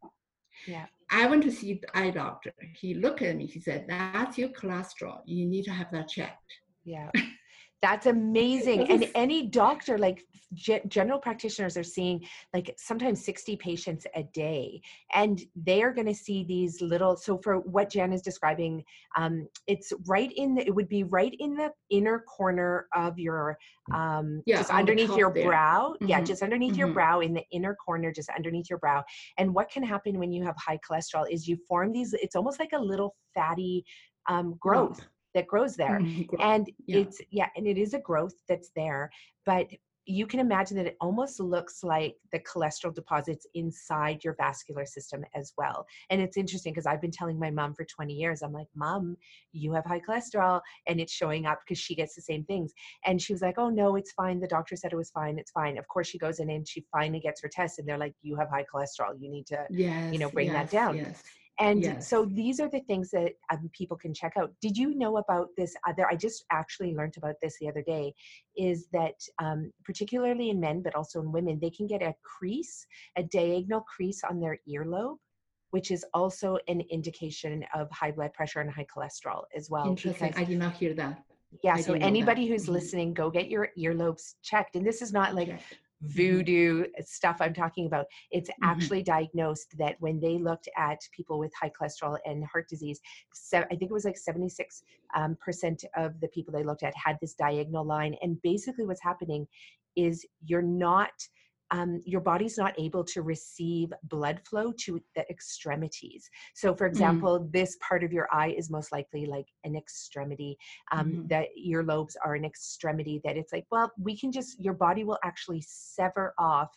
Yeah. I went to see the eye doctor. He looked at me. He said, "That's your cholesterol. You need to have that checked." Yeah. That's amazing. and any doctor, like ge- general practitioners, are seeing like sometimes 60 patients a day, and they are going to see these little. So, for what Jan is describing, um, it's right in the, it would be right in the inner corner of your, um, yeah, just underneath your there. brow. Mm-hmm. Yeah, just underneath mm-hmm. your brow, in the inner corner, just underneath your brow. And what can happen when you have high cholesterol is you form these, it's almost like a little fatty um, growth that grows there mm-hmm. and yeah. it's yeah and it is a growth that's there but you can imagine that it almost looks like the cholesterol deposits inside your vascular system as well. And it's interesting because I've been telling my mom for 20 years, I'm like, Mom, you have high cholesterol. And it's showing up because she gets the same things. And she was like, Oh, no, it's fine. The doctor said it was fine. It's fine. Of course, she goes in and she finally gets her test, and they're like, You have high cholesterol. You need to, yes, you know, bring yes, that down. Yes. And yes. so these are the things that um, people can check out. Did you know about this other? I just actually learned about this the other day. Is that um, particularly in men, but also in women, they can get a crease, a diagonal crease on their earlobe, which is also an indication of high blood pressure and high cholesterol as well. Interesting. I did not hear that. Yeah. I so anybody who's mm-hmm. listening, go get your earlobes checked. And this is not like Mm-hmm. Voodoo stuff I'm talking about. It's mm-hmm. actually diagnosed that when they looked at people with high cholesterol and heart disease, so I think it was like 76 um, percent of the people they looked at had this diagonal line. And basically, what's happening is you're not um, your body's not able to receive blood flow to the extremities. So, for mm. example, mm. this part of your eye is most likely like an extremity. Um, mm. That earlobes are an extremity that it's like, well, we can just, your body will actually sever off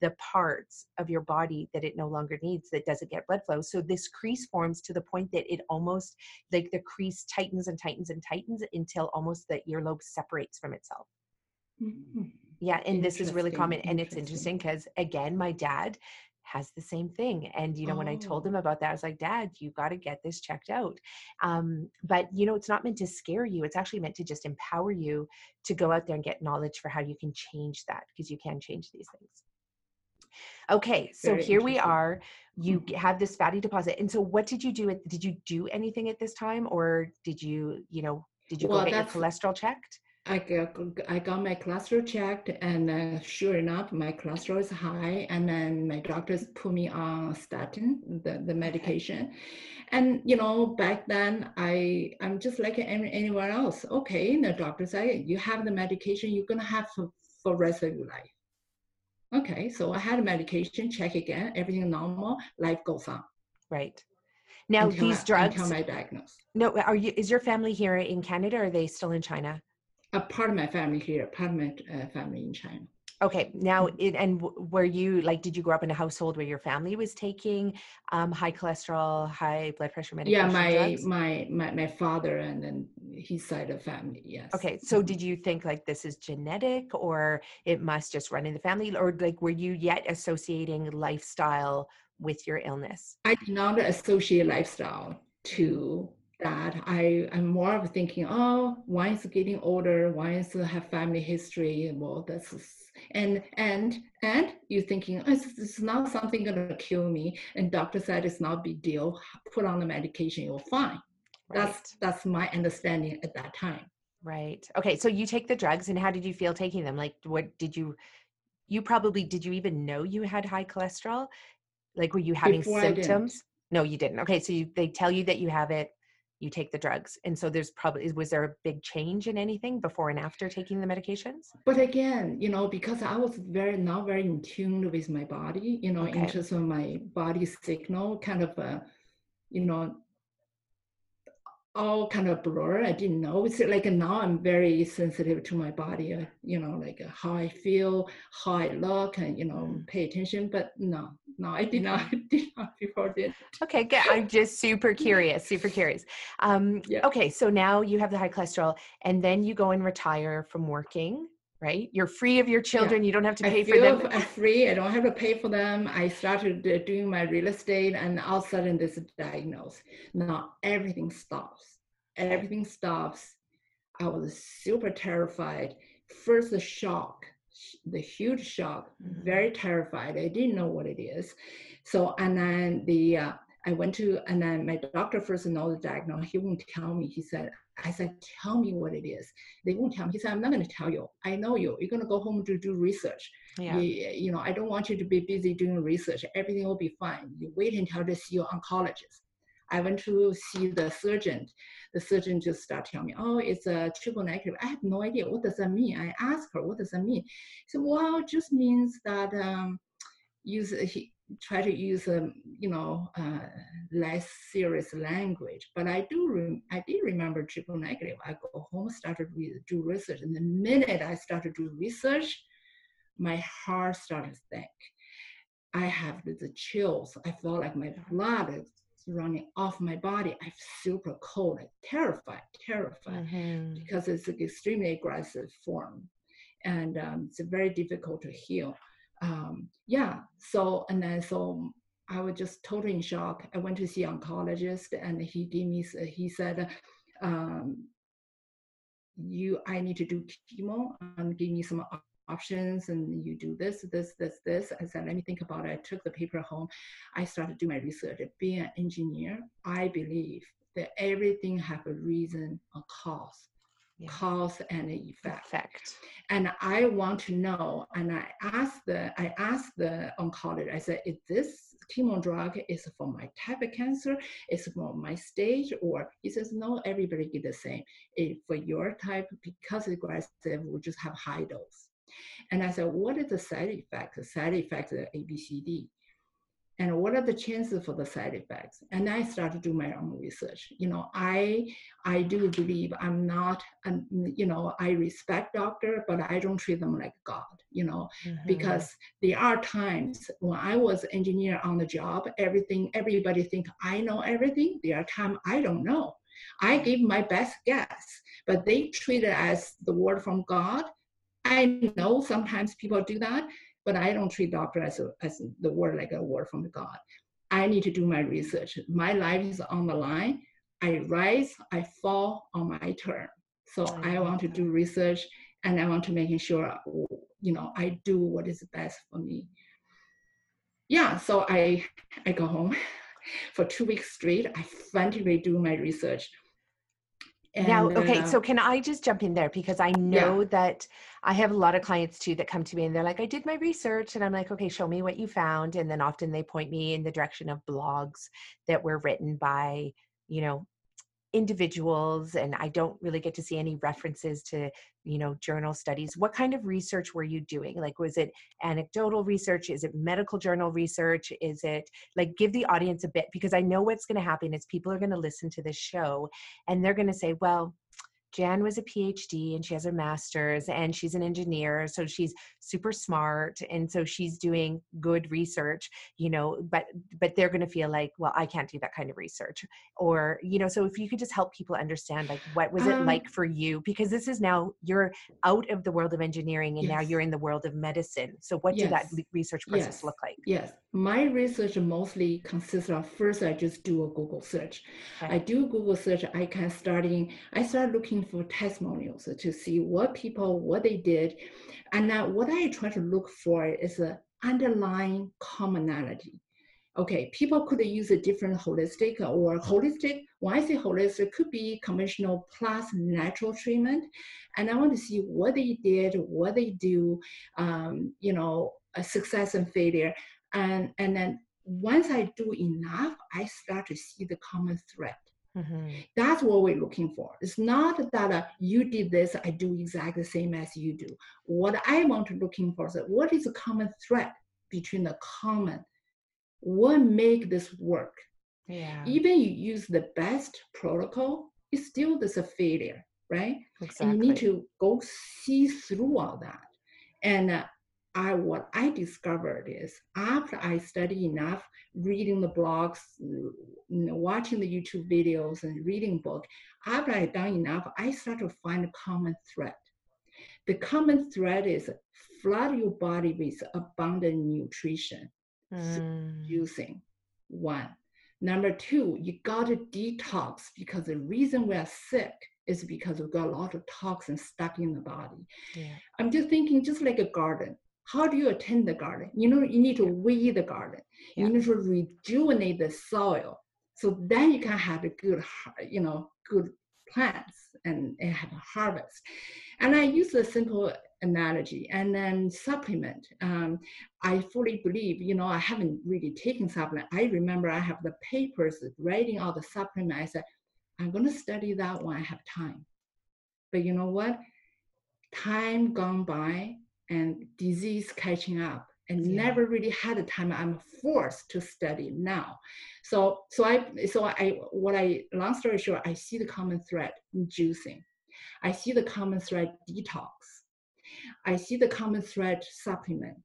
the parts of your body that it no longer needs that doesn't get blood flow. So this crease forms to the point that it almost like the crease tightens and tightens and tightens until almost the earlobe separates from itself. Mm-hmm. Yeah, and this is really common. And it's interesting because, again, my dad has the same thing. And, you know, oh. when I told him oh. about that, I was like, Dad, you got to get this checked out. Um, but, you know, it's not meant to scare you, it's actually meant to just empower you to go out there and get knowledge for how you can change that because you can change these things. Okay, so Very here we are. You mm-hmm. have this fatty deposit. And so what did you do? Did you do anything at this time or did you, you know, did you well, go get your cholesterol checked? I got, I got my cholesterol checked, and uh, sure enough, my cholesterol is high. And then my doctors put me on statin, the, the medication. And you know, back then, I I'm just like any, anywhere else. Okay, the doctor said you have the medication, you're gonna have for for rest of your life. Okay, so I had a medication, check again, everything normal, life goes on. Right. Now until these I, drugs. Until my diagnosis. No, are you? Is your family here in Canada? or Are they still in China? A part of my family here, part of my uh, family in China. Okay, now mm-hmm. it, and were you like, did you grow up in a household where your family was taking um, high cholesterol, high blood pressure medication? Yeah, my my my my father and then his side of family. Yes. Okay, so did you think like this is genetic, or it must just run in the family, or like were you yet associating lifestyle with your illness? I did not associate lifestyle to that. I am more of thinking, oh, one is getting older, one is have family history. Well, that's and and and you're thinking oh, it's, it's not something gonna kill me. And doctor said it's not a big deal. Put on the medication, you're fine. Right. That's that's my understanding at that time. Right. Okay. So you take the drugs, and how did you feel taking them? Like, what did you? You probably did. You even know you had high cholesterol? Like, were you having Before symptoms? No, you didn't. Okay. So you, they tell you that you have it you take the drugs and so there's probably was there a big change in anything before and after taking the medications but again you know because i was very not very in tune with my body you know okay. in terms of my body signal kind of a you know all kind of blur. I didn't know. It's like now I'm very sensitive to my body, uh, you know, like uh, how I feel, how I look, and you know, mm. pay attention. But no, no, I did not, did not before did. Okay, good. I'm just super curious, super curious. Um, yeah. Okay, so now you have the high cholesterol, and then you go and retire from working right? You're free of your children. Yeah. You don't have to pay I for them. I'm free. I don't have to pay for them. I started doing my real estate and all of a sudden this diagnosis. Now everything stops. Everything stops. I was super terrified. First, the shock, the huge shock, mm-hmm. very terrified. I didn't know what it is. So, and then the, uh, I went to, and then my doctor first know the diagnosis. He won't tell me. He said, I said, tell me what it is. They won't tell me. He said, I'm not going to tell you. I know you. You're going to go home to do research. Yeah. You, you, know, I don't want you to be busy doing research. Everything will be fine. You wait until they see your oncologist. I went to see the surgeon. The surgeon just started telling me, oh, it's a triple negative. I have no idea. What does that mean? I asked her, what does that mean? She said, well, it just means that um, use, he, try to use a um, you know uh, less serious language but i do rem- i did remember triple negative. I go home started to do research and the minute i started to do research my heart started to think. I have the chills. I felt like my blood is running off my body. I'm super cold. I'm terrified terrified mm-hmm. because it's an extremely aggressive form and um, it's very difficult to heal um, yeah, so and then so I was just totally in shock. I went to see oncologist, and he gave me he said, um, "You, I need to do chemo and give me some options, and you do this, this, this, this." I said, "Let me think about it." I took the paper home. I started doing my research. Being an engineer, I believe that everything have a reason, a cause yeah. cause and effect. effect. And I want to know, and I asked the I asked the oncologist, I said, is this chemo drug is for my type of cancer, is for my stage, or he says, no, everybody get the same. If for your type, because it's aggressive, we just have high dose. And I said, what is the side effect? The side effect is ABCD and what are the chances for the side effects? And i started to do my own research. You know i i do believe i'm not an, you know i respect doctor but i don't treat them like god you know mm-hmm. because there are times when i was engineer on the job everything everybody think i know everything. There are times i don't know. I give my best guess but they treat it as the word from god. I know sometimes people do that but I don't treat doctor as, a, as the word like a word from God. I need to do my research. My life is on the line. I rise, I fall on my turn. So I want to do research and I want to make sure, you know, I do what is best for me. Yeah, so I I go home for two weeks straight. I frantically do my research. And, now, okay, uh, so can I just jump in there because I know yeah. that I have a lot of clients too that come to me and they're like, I did my research, and I'm like, okay, show me what you found, and then often they point me in the direction of blogs that were written by, you know, individuals and i don't really get to see any references to you know journal studies. What kind of research were you doing? Like was it anecdotal research? Is it medical journal research? Is it like give the audience a bit because i know what's going to happen is people are going to listen to this show and they're going to say well Jan was a PhD and she has her master's and she's an engineer. So she's super smart. And so she's doing good research, you know, but, but they're going to feel like, well, I can't do that kind of research. Or, you know, so if you could just help people understand, like, what was it um, like for you? Because this is now, you're out of the world of engineering and yes. now you're in the world of medicine. So what yes. did that research process yes. look like? Yes. My research mostly consists of first, I just do a Google search. Okay. I do Google search. I can starting, I start looking for testimonials to see what people, what they did. And now what I try to look for is an underlying commonality. Okay, people could use a different holistic or holistic, when I say holistic, could be conventional plus natural treatment. And I want to see what they did, what they do, um, you know, a success and failure. And, and then once I do enough, I start to see the common thread. Mm-hmm. That's what we're looking for. It's not that uh, you did this, I do exactly the same as you do. What I want to looking for is what is the common thread between the common? What make this work? Yeah. Even you use the best protocol, it's still there's a failure, right? Exactly. And you need to go see through all that. And uh, I what I discovered is after I study enough, reading the blogs, you know, watching the YouTube videos, and reading book, after I done enough, I start to find a common thread. The common thread is flood your body with abundant nutrition, mm. using one. Number two, you got to detox because the reason we're sick is because we've got a lot of toxins stuck in the body. Yeah. I'm just thinking, just like a garden how do you attend the garden? You know, you need to weed the garden. Yeah. You need to rejuvenate the soil. So then you can have a good, you know, good plants and, have a harvest. And I use a simple analogy and then supplement. Um, I fully believe, you know, I haven't really taken supplement. I remember I have the papers writing all the supplement. I said, I'm going to study that when I have time. But you know what? Time gone by, and disease catching up and yeah. never really had a time. I'm forced to study now. So so i so i what i long story short i see the common thread in juicing. I see the common thread detox. I see the common thread supplement.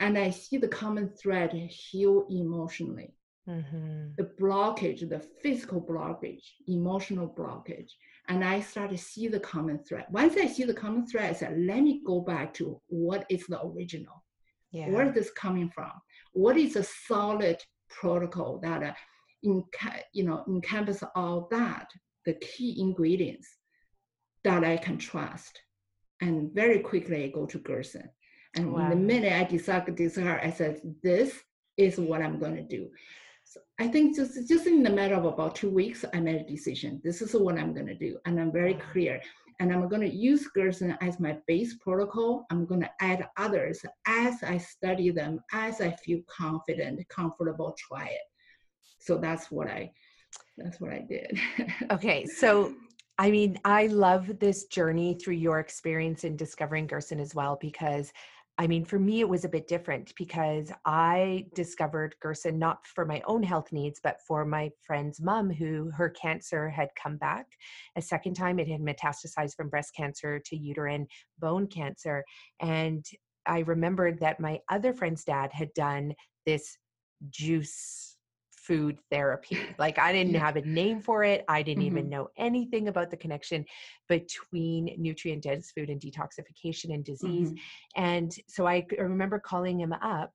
And i see the common thread heal emotionally. Mm-hmm. the blockage the physical blockage emotional blockage and I start to see the common thread. Once I see the common thread, I said, let me go back to what is the original. Yeah. Where is this coming from? What is a solid protocol that uh, in, you know encompass all that, the key ingredients that I can trust. And very quickly I go to Gerson. And wow. the minute I decide, decide, I said, this is what I'm going to do. I think just just in the matter of about two weeks, I made a decision. This is what I'm going to do, and I'm very clear. And I'm going to use Gerson as my base protocol. I'm going to add others as I study them, as I feel confident, comfortable. Try it. So that's what I that's what I did. okay, so I mean, I love this journey through your experience in discovering Gerson as well because I mean, for me, it was a bit different because I discovered Gerson not for my own health needs, but for my friend's mom, who her cancer had come back a second time. It had metastasized from breast cancer to uterine bone cancer. And I remembered that my other friend's dad had done this juice food therapy. Like I didn't have a name for it. I didn't mm-hmm. even know anything about the connection between nutrient dense food and detoxification and disease. Mm-hmm. And so I remember calling him up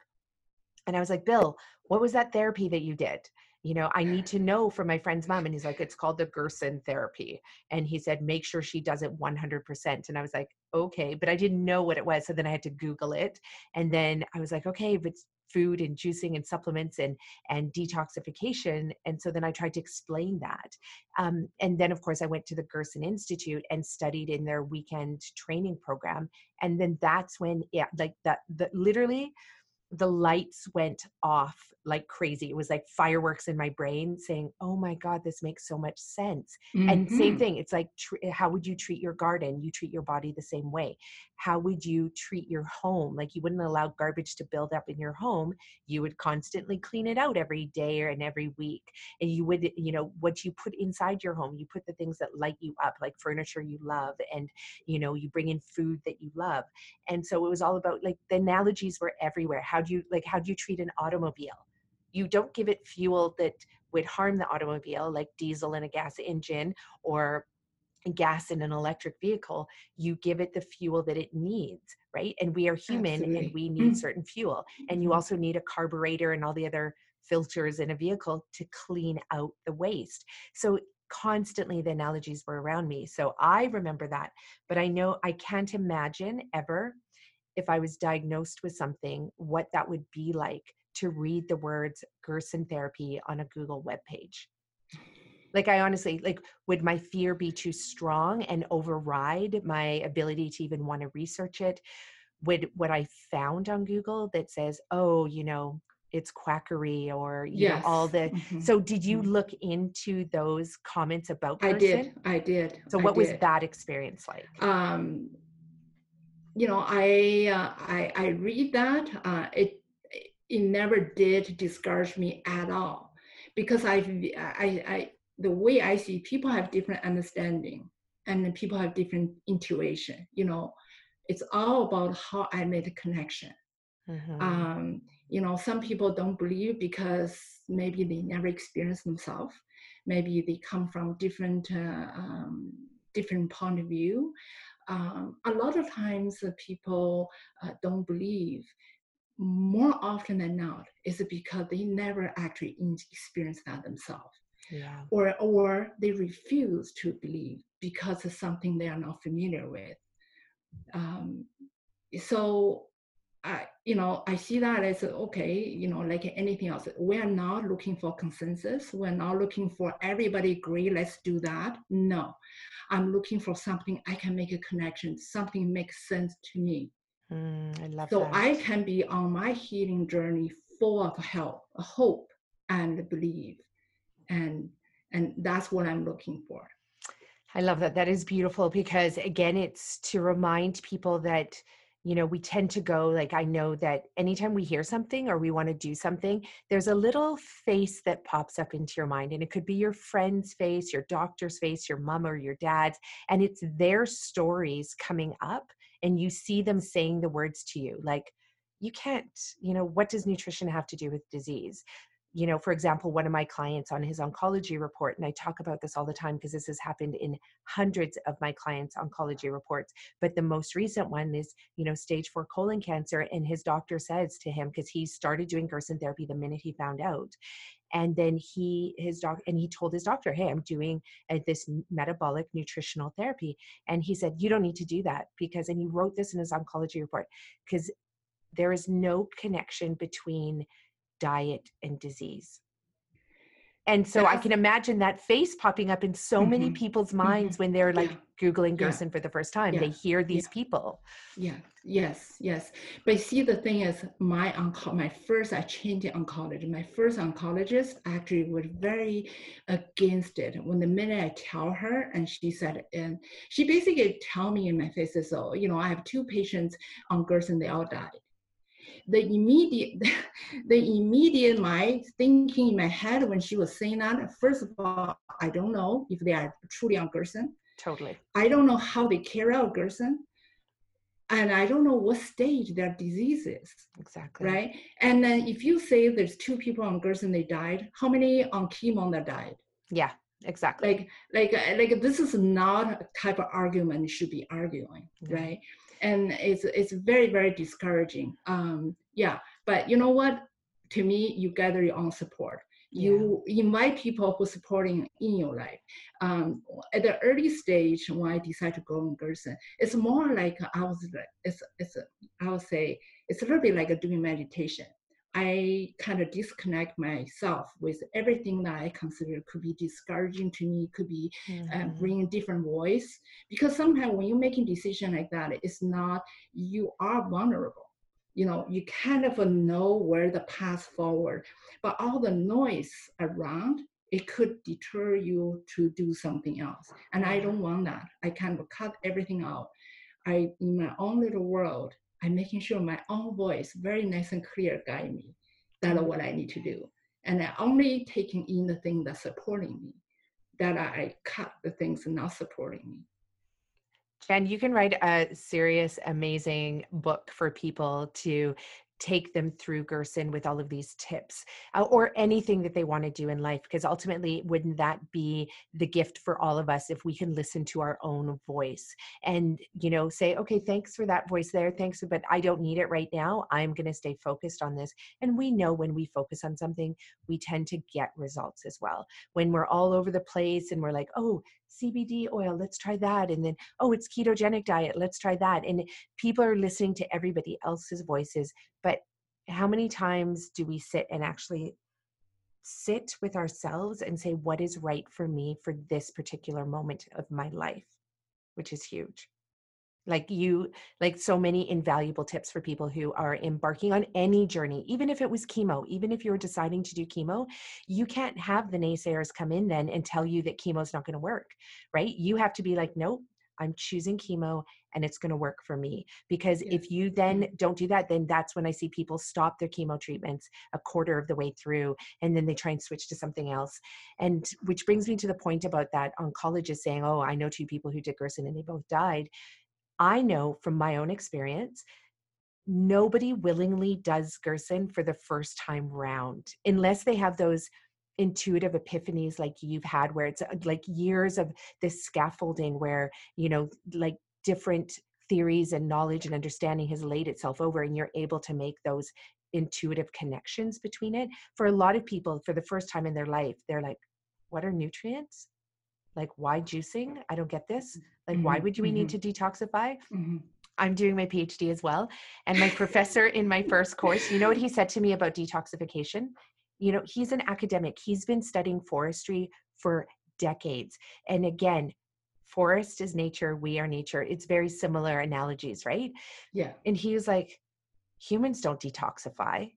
and I was like, Bill, what was that therapy that you did? you know, I need to know from my friend's mom. And he's like, it's called the Gerson therapy. And he said, make sure she does it 100%. And I was like, okay, but I didn't know what it was. So then I had to Google it. And then I was like, okay, it's food and juicing and supplements and and detoxification and so then i tried to explain that um, and then of course i went to the gerson institute and studied in their weekend training program and then that's when yeah like that the literally the lights went off like crazy. It was like fireworks in my brain saying, Oh my God, this makes so much sense. Mm-hmm. And same mm-hmm. thing, it's like, tr- how would you treat your garden? You treat your body the same way. How would you treat your home? Like you wouldn't allow garbage to build up in your home. You would constantly clean it out every day or and every week and you would you know what you put inside your home you put the things that light you up like furniture you love and you know you bring in food that you love. And so it was all about like the analogies were everywhere. How do you like how do you treat an automobile? You don't give it fuel that would harm the automobile like diesel in a gas engine or gas in an electric vehicle you give it the fuel that it needs right? And we are human Absolutely. and we need certain fuel. And you mm-hmm. also need a carburetor and all the other filters in a vehicle to clean out the waste. So constantly the analogies were around me. So i remember that but i know i can't imagine ever if i was diagnosed with something what that would be like to read the words gerson therapy on a google web page like i honestly like would my fear be too strong and override my ability to even want to research it would what i found on google that says oh you know it's quackery or you yes. know all the mm-hmm. so did you mm-hmm. look into those comments about Gerson? i did i did so what was that experience like um you know i uh, i i read that uh it it never did discourage me at all because i i i the way I see people have different understanding and people have different intuition. You know, it's all about how I made a connection. Mm-hmm. Um, you know, some people don't believe because maybe they never experienced themselves. Maybe they come from different uh, um, different point of view. Um, a lot of times, uh, people uh, don't believe. More often than not, is because they never actually experienced that themselves yeah. or or they refuse to believe because of something they are not familiar with. Um, so I, you know, I see that as okay, you know, like anything else. We are not looking for consensus. We're not looking for everybody agree. Let's do that. No, I'm looking for something I can make a connection. Something makes sense to me. Mm, I love so that. I can be on my healing journey full of help, hope, and belief and and that's what i'm looking for. I love that. That is beautiful because again it's to remind people that you know we tend to go like i know that anytime we hear something or we want to do something there's a little face that pops up into your mind and it could be your friend's face your doctor's face your mom or your dad's and it's their stories coming up and you see them saying the words to you. Like you can't you know what does nutrition have to do with disease you know, for example, one of my clients on his oncology report, and I talk about this all the time because this has happened in hundreds of my clients' oncology reports. But the most recent one is, you know, stage four colon cancer. And his doctor says to him, because he started doing Gerson therapy the minute he found out. And then he, his doc, and he told his doctor, Hey, I'm doing this metabolic nutritional therapy. And he said, You don't need to do that because, and he wrote this in his oncology report, because there is no connection between diet and disease and so i can imagine that face popping up in so mm-hmm. many people's minds mm-hmm. when they're like yeah. googling gerson yeah. for the first time yeah. they hear these people yeah yes yes but see the thing is my onco- my first i changed oncology my first oncologist actually was very against it when the minute i tell her and she said and she basically tell me in my face so you know i have two patients on gerson they all died the immediate the immediate my thinking in my head when she was saying that first of all i don't know if they are truly on gerson totally. I don't know how they carry out gerson and i don't know what stage their disease is exactly. right? And then if you say there's two people on gerson they died how many on chemo that died? Yeah exactly. Like like like this is not a type of argument you should be arguing mm-hmm. right and it's it's very very discouraging. Um, yeah, but you know what? To me, you gather your own support. You yeah. invite people who supporting in your life. Um, at the early stage, when I decided to go in Gerson, it's more like I was. It's it's. I would say it's a little bit like doing meditation. I kind of disconnect myself with everything that I consider could be discouraging to me, could be uh, mm-hmm. uh, bringing different voice. Because sometimes when you're making decision like that, it's not you are vulnerable. You know, you kind of know where the path forward, but all the noise around it could deter you to do something else. And I don't want that. I kind of cut everything out. I in my own little world, I'm making sure my own voice, very nice and clear, guide me. That's what I need to do. And I only taking in the thing that's supporting me. That I cut the things not supporting me. Jan, you can write a serious, amazing book for people to take them through Gerson with all of these tips uh, or anything that they want to do in life. Because ultimately, wouldn't that be the gift for all of us if we can listen to our own voice and, you know, say, okay, thanks for that voice there. Thanks, but I don't need it right now. I'm going to stay focused on this. And we know when we focus on something, we tend to get results as well. When we're all over the place and we're like, oh, CBD oil, let's try that. And then, oh, it's ketogenic diet, let's try that. And people are listening to everybody else's voices. But how many times do we sit and actually sit with ourselves and say, what is right for me for this particular moment of my life? Which is huge like you like so many invaluable tips for people who are embarking on any journey even if it was chemo even if you're deciding to do chemo you can't have the naysayers come in then and tell you that chemo is not going to work right? You have to be like nope i'm choosing chemo and it's going to work for me. Because if you then mm-hmm. don't do that then that's when i see people stop their chemo treatments a quarter of the way through and then they try and switch to something else. And which brings me to the point about that oncologist saying oh i know two people who did gerson and they both died I know from my own experience, nobody willingly does Gerson for the first time round unless they have those intuitive epiphanies like you've had where it's uh, like years of this scaffolding where you know like different theories and knowledge and understanding has laid itself over and you're able to make those intuitive connections between it. For a lot of people for the first time in their life they're like what are nutrients like why juicing? I don't get this. Like mm-hmm. why would we mm-hmm. need to detoxify? Mm-hmm. i'm doing my phd as well and my professor in my first course you know what he said to me about detoxification? You know he's an academic. He's been studying forestry for decades and again forest is nature we are nature. It's very similar analogies right? Yeah. And he was like humans don't detoxify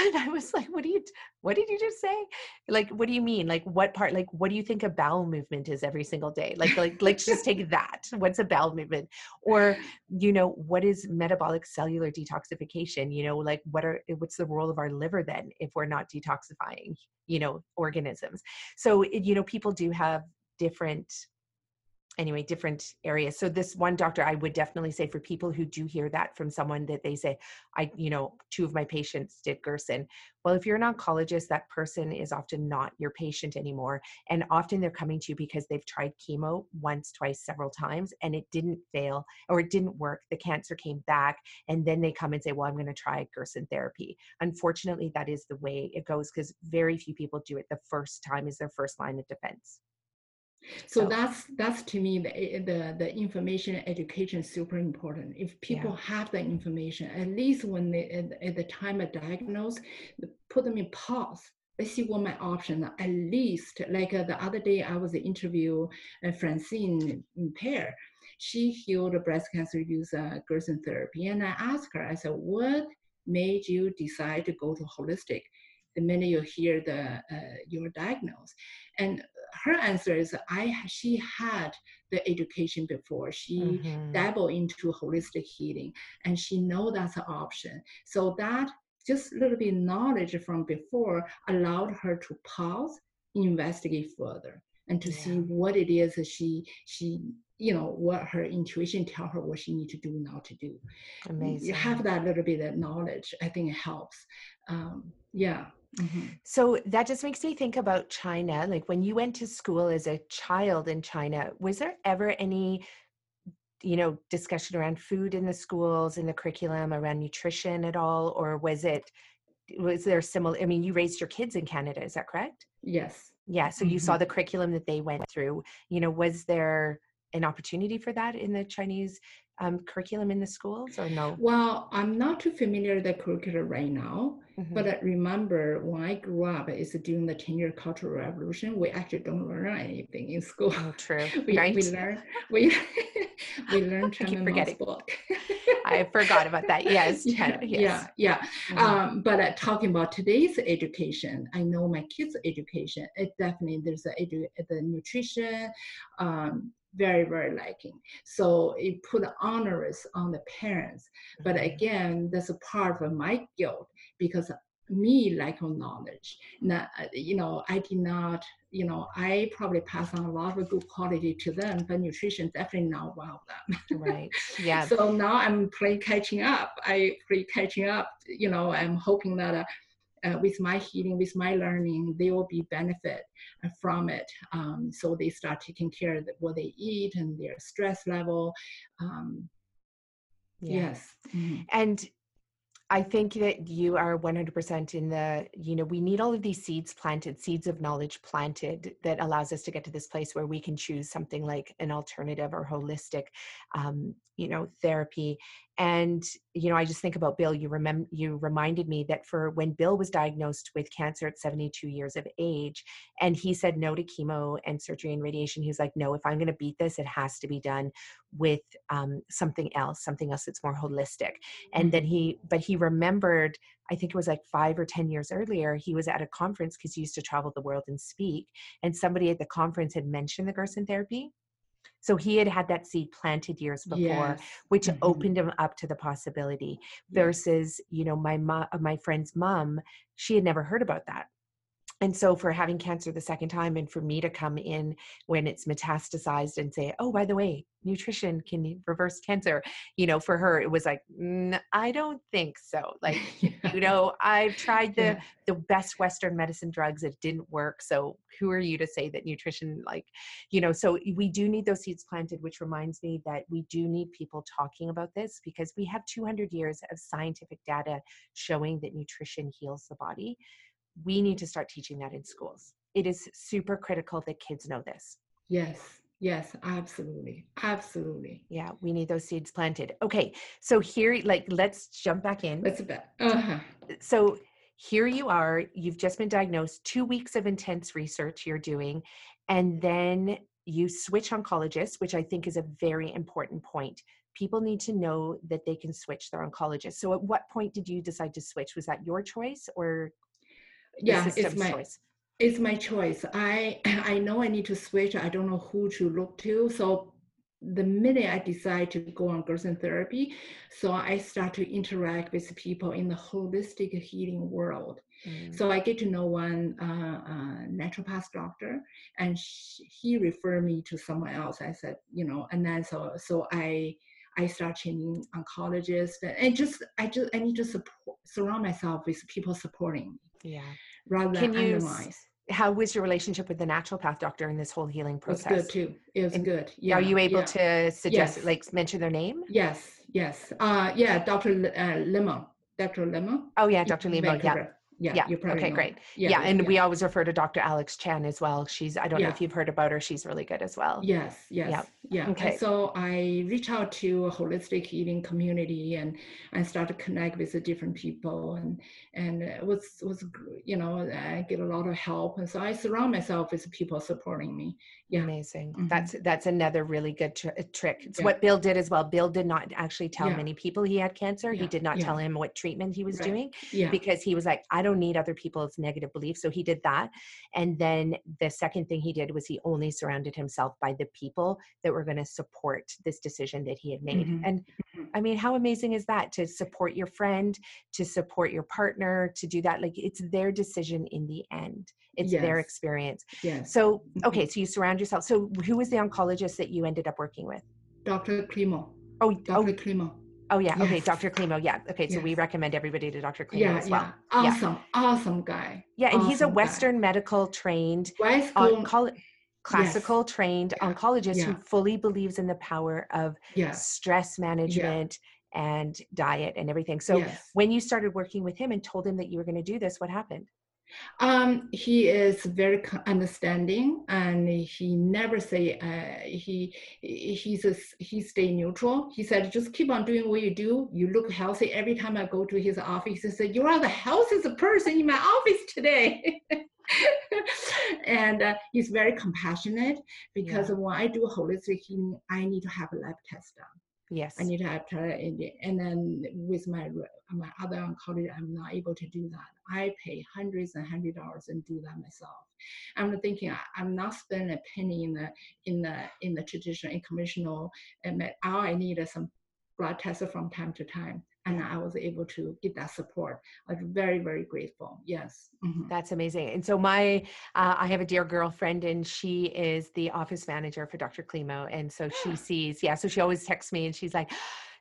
and i was like what do you what did you just say? Like what do you mean? Like what part like what do you think a bowel movement is every single day? Like like let's just take that. What's a bowel movement? Or you know what is metabolic cellular detoxification? You know like what are eh, what's the role of our liver then if we're not detoxifying you know organisms? So eh, you know people do have different anyway different areas. So this one doctor i would definitely say for people who do hear that from someone that they say i you know two of my patients did gerson. Well if you're an oncologist that person is often not your patient anymore and often they're coming to you because they've tried chemo once twice several times and it didn't fail or it didn't work. The cancer came back and then they come and say well i'm going to try gerson therapy. Unfortunately that is the way it goes because very few people do it the first time is their first line of defense so, so, that's that's to me the, eh, the the information education is super important. If people yeah. have the information, at least when they at, at, the time of diagnose, put them in pause. Let's see what my option. At least like uh, the other day, I was interview uh, Francine Pear. She healed breast cancer uh, Gerson therapy, and I asked her. I said, "What made you decide to go to holistic?" The minute you hear the uh, your diagnosis, and her answer is I she had the education before. She mm-hmm. dabbled into holistic healing and she know that's an option. So that just a little bit knowledge from before allowed her to pause, investigate further, and to yeah. see what it is that she she you know what her intuition tell her what she need to do now to do. Amazing. You have that little bit of knowledge. I think it helps. Um, yeah. Mm-hmm. So that just makes me think about China. Like when you went to school as a child in China, was there ever any, you know, discussion around food in the schools, in the curriculum, around nutrition at all? Or was it, was there similar? I mean, you raised your kids in Canada, is that correct? Yes. Yeah. So mm-hmm. you saw mm-hmm. the curriculum that they went through. You know, was there an opportunity for that in the Chinese um, curriculum in the schools or no? Well, I'm not too familiar with the curriculum right now, mm-hmm. but I remember when I grew up, it's during the 10 year cultural revolution, we actually don't learn anything in school. Oh, true. we, right. we learn, we, we learn Chairman book. I forgot about that. Yes. yeah, yes. yeah, yeah. Mm-hmm. Um, but uh, talking about today's education, I know my kids' education, it definitely, there's a, edu- the nutrition, um, very very lacking so it put onerous on the parents. But Mhm. again that's a part of my guilt because me lack of knowledge. Now you know i did not you know i probably pass on a lot of good quality to them but nutrition definitely not one of them right. Yeah. So now i'm playing catching up. I play catching up you know i'm hoping that uh, uh, with my healing with my learning they will be benefit uh, from it um, so they start taking care of what they eat and their stress level um, yeah. yes Mhm. and I think that you are 100% in the, you know, we need all of these seeds planted, seeds of knowledge planted that allows us to get to this place where we can choose something like an alternative or holistic, um, you know, therapy. And, you know, I just think about Bill, you remember, you reminded me that for when Bill was diagnosed with cancer at 72 years of age, and he said no to chemo and surgery and radiation, he was like, no, if I'm going to beat this, it has to be done with um, something else, something else that's more holistic. And then he, but he remembered, I think it was like five or 10 years earlier, he was at a conference because he used to travel the world and speak. And somebody at the conference had mentioned the Gerson therapy. So he had had that seed planted years before, Yes. which Mhm. opened him up to the possibility Yes. versus, you know, my mom, my friend's mom, she had never heard about that. And so for having cancer the second time and for me to come in when it's metastasized and say, oh, by the way, nutrition can reverse cancer, you know, for her, it was like, "Mm, I don't think so. Like, you know, I've tried the Yeah. the best Western medicine drugs. It didn't work. So who are you to say that nutrition, like, you know, so we do need those seeds planted, which reminds me that we do need people talking about this because we have 200 years of scientific data showing that nutrition heals the body. We need to start teaching that in schools. It is super critical that kids know this. Yes, yes, absolutely, absolutely. Yeah, we need those seeds planted. Okay, so here, like, let's jump back in. That's about. Uh-huh. so here you are you've just been diagnosed two weeks of intense research you're doing and then you switch oncologists which i think is a very important point people need to know that they can switch their oncologist so at what point did you decide to switch was that your choice or Yeah, it's my choice it's my choice. I I know I need to switch. I don't know who to look to. So the minute I decide to go on Gerson therapy, so I start to interact with people in the holistic healing world. Mm, So I get to know one uh, uh, naturopath doctor, and sh he referred me to someone else. I said, you know, and then so so I I start changing oncologists, and, and just I just I need to support surround myself with people supporting me yeah rather Can than you how was your relationship with the naturopath doctor in this whole healing It was process good too. It was And good. Yeah. are you able yeah. to suggest Yes. like mention their name Yes. Yes. Uh, yeah. Dr. L- uh, Lemon. Dr. Lemon. oh yeah dr limo yeah. Yeah. Yeah, okay, know great. her. yeah, and we always refer to Dr. Alex Chan as well. She's I don't know if you've heard about her. She's really good as well. Yes, yes, yeah. Okay. And so I reach out to a holistic healing community and and start to connect with the different people and and it was was you know I get a lot of help and so I surround myself with people supporting me. Yeah. Amazing. Mhm. That's that's another really good tr- trick. It's Yeah. what Bill did as well. Bill did not actually tell Yeah. many people he had cancer. He did not yeah. tell him what treatment he was Right. doing Yeah. because he was like, I don't need other people's negative beliefs. So he did that. And then the second thing he did was he only surrounded himself by the people that were going to support this decision that he had made. Mhm. And Mhm. I mean, how amazing is that to support your friend, to support your partner, to do that? Like it's their decision in the end, it's their experience. Yes. So, Mhm. okay, so you surround yourself. So, who was the oncologist that you ended up working with? Dr. Klimo. Oh, Dr. oh, Klimo. Oh, yeah. Okay, Dr. Klimo. Yeah. Okay, so we recommend everybody to Dr. Klimo Yeah, as well. yeah. Awesome, awesome guy. Yeah, and he's a Awesome guy. Western medical trained, West school. oncolo- classical trained Yeah, oncologist who fully believes in the power of Yes. stress management and diet and everything. So, yes. when you started working with him and told him that you were going to do this, what happened? Um, he is very understanding, and he never say uh, he he- he's a, he stay neutral. He said, just keep on doing what you do. You look healthy. Every time I go to his office, he said, you are the healthiest person in my office today. and uh, he's very compassionate because Yeah. when I do holistic healing, I need to have a lab test done. Yes. I need to have it. And then with my my other oncology, I'm not able to do that. I pay hundreds and hundred dollars and do that myself. I'm thinking I, am not spending a penny in the in the in the traditional and conventional, and all I need is some blood tests from time to time and I was able to get that support. I was very, very grateful. Yes. Mm-hmm. That's amazing. And so my, uh, I have a dear girlfriend and she is the office manager for Dr. Klimo. And so she sees, yeah, so she always texts me and she's like,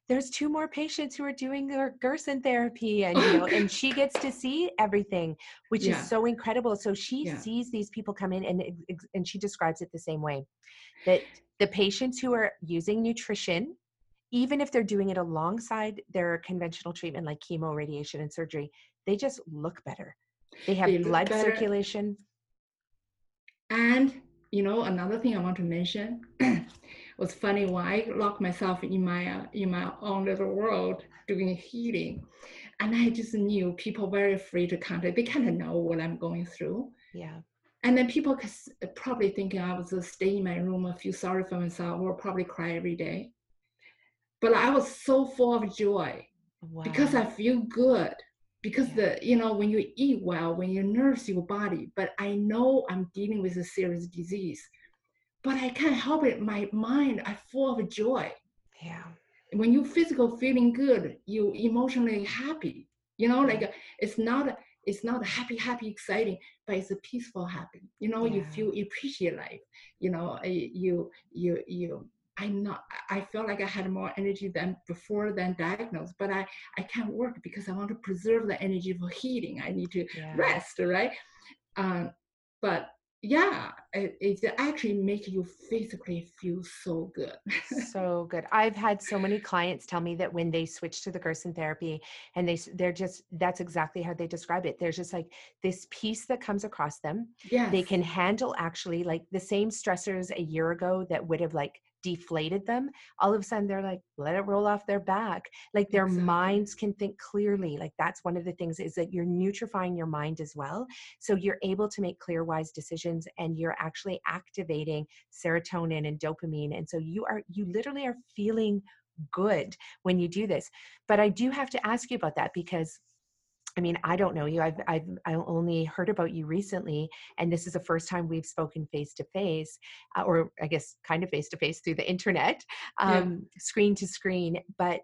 there's two more patients who are doing their Gerson therapy and you know and she gets to see everything which yeah. is so incredible so she yeah. sees these people come in and and she describes it the same way that the patients who are using nutrition even if they're doing it alongside their conventional treatment like chemo, radiation, and surgery, they just look better. They have they blood circulation. And you know, another thing I want to mention was funny why I locked myself in my uh, in my own little world doing healing, and I just knew people very free to contact. They kind of know what I'm going through. Yeah. And then people probably thinking I was just stay in my room, I feel sorry for myself, or probably cry every day. But I was so full of joy wow. because I feel good. Because yeah. the you know when you eat well, when you nurse your body, but I know I'm dealing with a serious disease, but I can't help it. My mind, I full of joy. Yeah. When you physical feeling good, you emotionally happy. You know, like uh, it's not it's not happy, happy, exciting, but it's a peaceful happy. You know, yeah. you feel appreciate life. You know, uh, you you you I'm not, I felt like I had more energy than before than diagnosed, but I, I can't work because I want to preserve the energy for healing. I need to yeah. rest, right? Um, but yeah, it, it actually makes you physically feel so good. so good. I've had so many clients tell me that when they switch to the Gerson therapy and they, they're just, that's exactly how they describe it. There's just like this peace that comes across them. Yeah. They can handle actually like the same stressors a year ago that would have like deflated them all of a sudden they're like let it roll off their back. Like their exactly. minds can think clearly like that's one of the things is that you're nutrifying your mind as well. So you're able to make clear wise decisions and you're actually activating serotonin and dopamine and so you are you literally are feeling good when you do this. But i do have to ask you about that because I mean, I don't know you. I've I've I only heard about you recently, and this is the first time we've spoken face to face, or I guess kind of face to face through the internet, um, yeah. screen to screen. But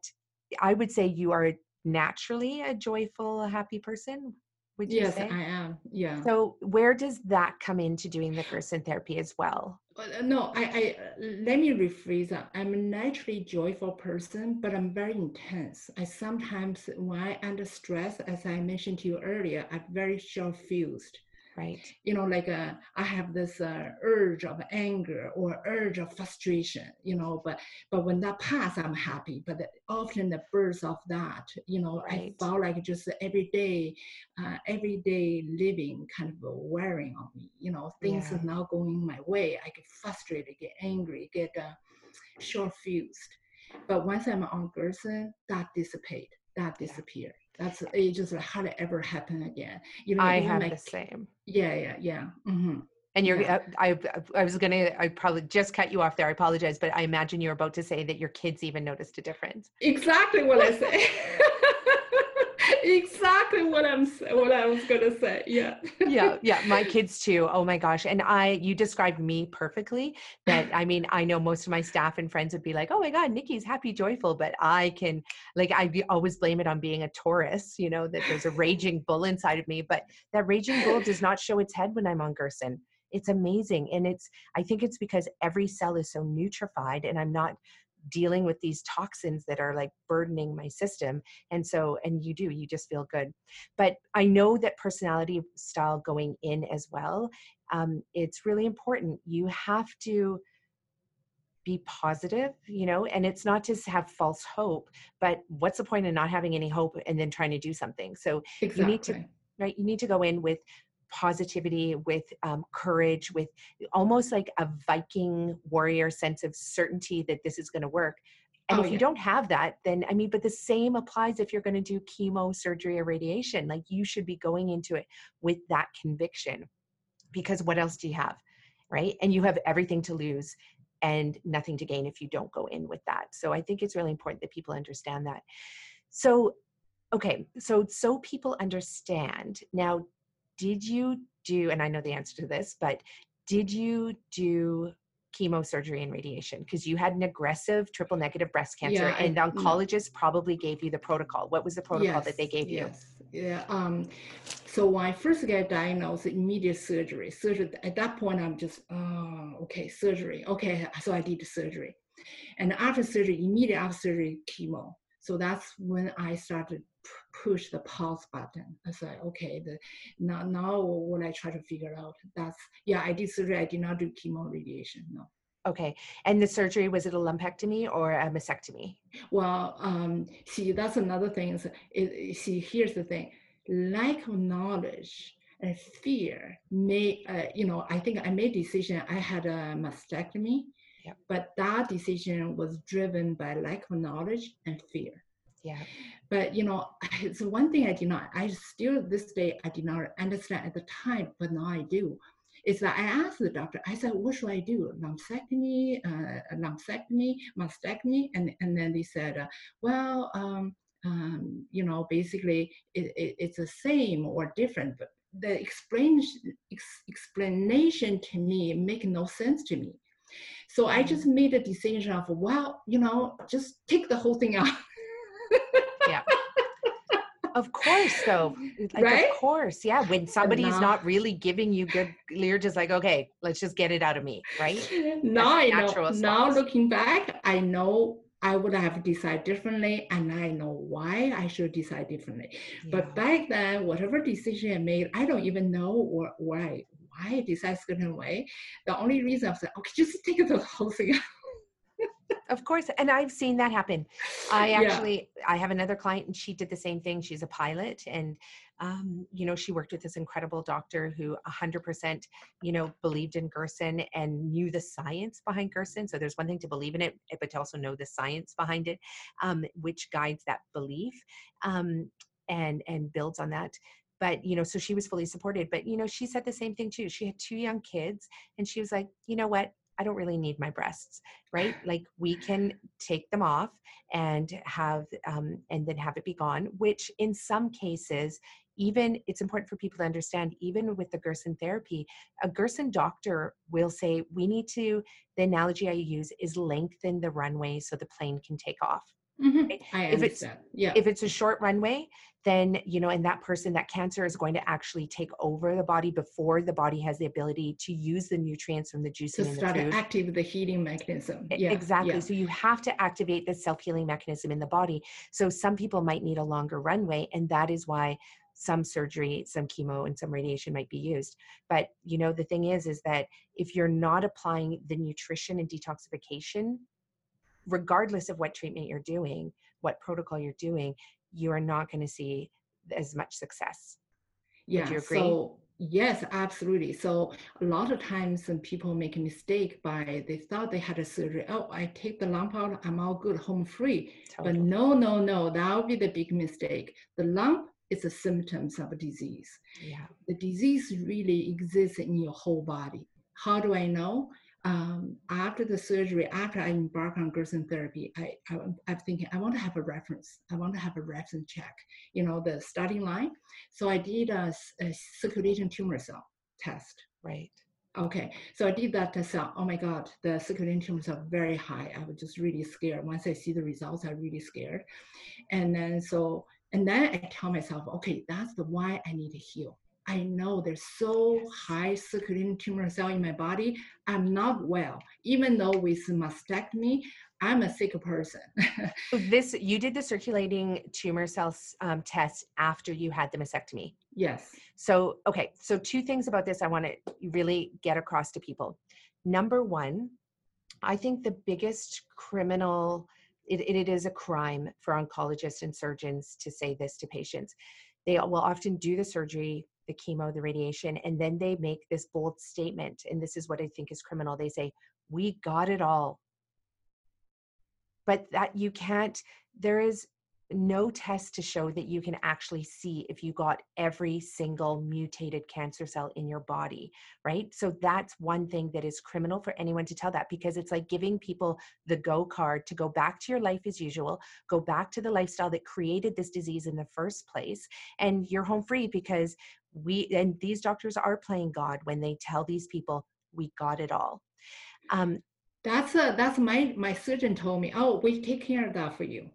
I would say you are naturally a joyful, happy person. Would you yes, say? I am. Yeah. So where does that come into doing the Gerson therapy as well? Uh, no, I, I let me rephrase that. I'm a naturally joyful person, but I'm very intense. I sometimes, when I under stress, as I mentioned to you earlier, I'm very short-fused right. you know like uh, i have this uh, urge of anger or urge of frustration you know but but when that pass i'm happy. But often the burst of that you know right. i felt like just every day uh, everyday living kind of wearing on me you know things yeah. are not going my way. I get frustrated get angry get uh, short fused but once i'm on Gerson, that dissipate that disappear that's it just hardly ever happen again you know i have my, the same yeah yeah yeah mm-hmm. and you're yeah. I, I i was gonna i probably just cut you off there i apologize but i imagine you're about to say that your kids even noticed a difference exactly what i say exactly what I'm what I was gonna say. Yeah. yeah, yeah. My kids too. Oh my gosh. And I you described me perfectly. That I mean, I know most of my staff and friends would be like, oh my God, Nikki's happy, joyful, but I can like I always blame it on being a Taurus, you know, that there's a raging bull inside of me. But that raging bull does not show its head when I'm on Gerson it's amazing and it's i think it's because every cell is so nutrified and i'm not dealing with these toxins that are like burdening my system and so and you do you just feel good. But i know that personality style going in as well um, it's really important. You have to be positive you know and it's not to have false hope but what's the point of not having any hope and then trying to do something? So exactly. you need to right you need to go in with positivity, with um, courage, with almost like a Viking warrior sense of certainty that this is going to work. And oh, if yeah. you don't have that, then I mean, but the same applies if you're going to do chemo, surgery, or radiation. Like you should be going into it with that conviction because what else do you have? Right. And you have everything to lose. and nothing to gain if you don't go in with that. So I think it's really important that people understand that. So, okay, so so people understand. Now, did you do, and I know the answer to this, but did you do chemo surgery and radiation? Because you had an aggressive triple negative breast cancer yeah, and oncologists probably gave you the protocol. What was the protocol yes, that they gave you? yes yeah um so when i first got diagnosed immediate surgery surgery at that point i'm just oh okay surgery okay so i did the surgery. And after surgery immediate after surgery chemo. So that's when i started push the pause button. I said, okay, the now now what I try to figure out that's yeah, I did surgery. I did not do chemo radiation. No. Okay, and the surgery was it a lumpectomy or a mastectomy? Well, um, see, that's another thing. Is it, see, here's the thing: lack of knowledge and fear may, uh, you know, I think I made decision. I had a mastectomy, yep. but that decision was driven by lack of knowledge and fear. Yeah. But you know, it's one thing I did not. I still this day I did not understand at the time, but now I do. Is that I asked the doctor. I said, "What should I do? Lumpectomy, uh, lumpectomy, mastectomy?" And and then they said, uh, "Well, um, um, you know, basically it, it, it's the same or different, but the explanation ex- explanation to me make no sense to me." So I mm-hmm. just made a decision of, well, you know, just take the whole thing out. Of course, though. Like, right? Of course. Yeah. When somebody's not really giving you good, you're just like, okay, let's just get it out of me. Right. Now I know. Now looking back, I know I would have decided differently and I know why I should decide differently. Yeah. But back then, whatever decision I made, I don't even know why why I decided a certain way. The only reason I said, okay, just take the whole thing out of course and i've seen that happen. I actually yeah. i have another client and she did the same thing. She's a pilot and um, you know she worked with this incredible doctor who 100% you know believed in gerson and knew the science behind gerson. So there's one thing to believe in it but to also know the science behind it um, which guides that belief um, and and builds on that. But you know so she was fully supported. But you know she said the same thing too. She had two young kids and she was like you know what I don't really need my breasts, right? Like we can take them off and have, um, and then have it be gone, which in some cases, even it's important for people to understand, even with the Gerson therapy, a Gerson doctor will say, we need to, the analogy I use is lengthen the runway so the plane can take off. Mm-hmm. I if it's yeah. if it's a short runway, then you know, and that person, that cancer is going to actually take over the body before the body has the ability to use the nutrients from the juice to start to activate the healing mechanism. Yeah. Exactly. Yeah. So you have to activate the self healing mechanism in the body. So some people might need a longer runway, and that is why some surgery some chemo and some radiation might be used but you know the thing is is that if you're not applying the nutrition and detoxification regardless of what treatment you're doing, what protocol you're doing, you are not going to see as much success. Yeah. So yes, absolutely. So a lot of times people make a mistake by they thought they had a surgery. Oh, I take the lump out, I'm all good, home free. Totally. But no, no, no, that would be the big mistake. The lump is a symptoms of a disease. Yeah. The disease really exists in your whole body. How do I know? Um, after the surgery, after I embark on Gerson therapy, I, I, I'm thinking I want to have a reference. I want to have a reference check, you know, the starting line. So I did a, a circulating tumor cell test. Right. Okay, so I did that test. Oh my God, the circulating tumors are very high. I was just really scared. Once I see the results, I'm really scared. And then so, and then I tell myself, okay, that's the why I need to heal. I know there's so high circulating tumor cell in my body. I'm not well, even though with mastectomy, I'm a sick person. this you did the circulating tumor cells um, test after you had the mastectomy. Yes. So okay, so two things about this I want to really get across to people. Number one, I think the biggest criminal it, it is a crime for oncologists and surgeons to say this to patients. They will often do the surgery the chemo, the radiation, and then they make this bold statement. And this is what I think is criminal. They say, We got it all. But that you can't, there is no test to show that you can actually see if you got every single mutated cancer cell in your body, right? So that's one thing that is criminal for anyone to tell that because it's like giving people the go card to go back to your life as usual, go back to the lifestyle that created this disease in the first place, and you're home free because we and these doctors are playing God when they tell these people we got it all. Um, that's a, that's my my surgeon told me. Oh, we take care of that for you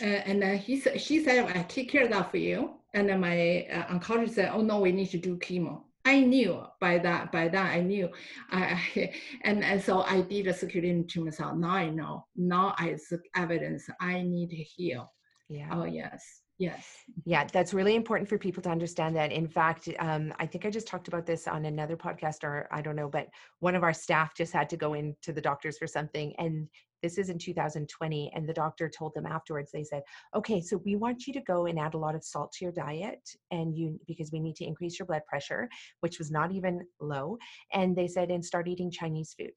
uh, and then he said, she said, I take care of that for you. And then my uh, oncologist said, oh no, we need to do chemo. I knew by that, by that I knew. I, and, and so I did a circulating tumor cell. Now I know, now I see evidence I need to heal. Yeah. Oh yes. Yes. Yeah, that's really important for people to understand that. In fact, um, I think I just talked about this on another podcast, or I don't know, but one of our staff just had to go into the doctors for something, and this is in 2020 and the doctor told them afterwards they said okay so we want you to go and add a lot of salt to your diet and you because we need to increase your blood pressure which was not even low and they said and start eating chinese food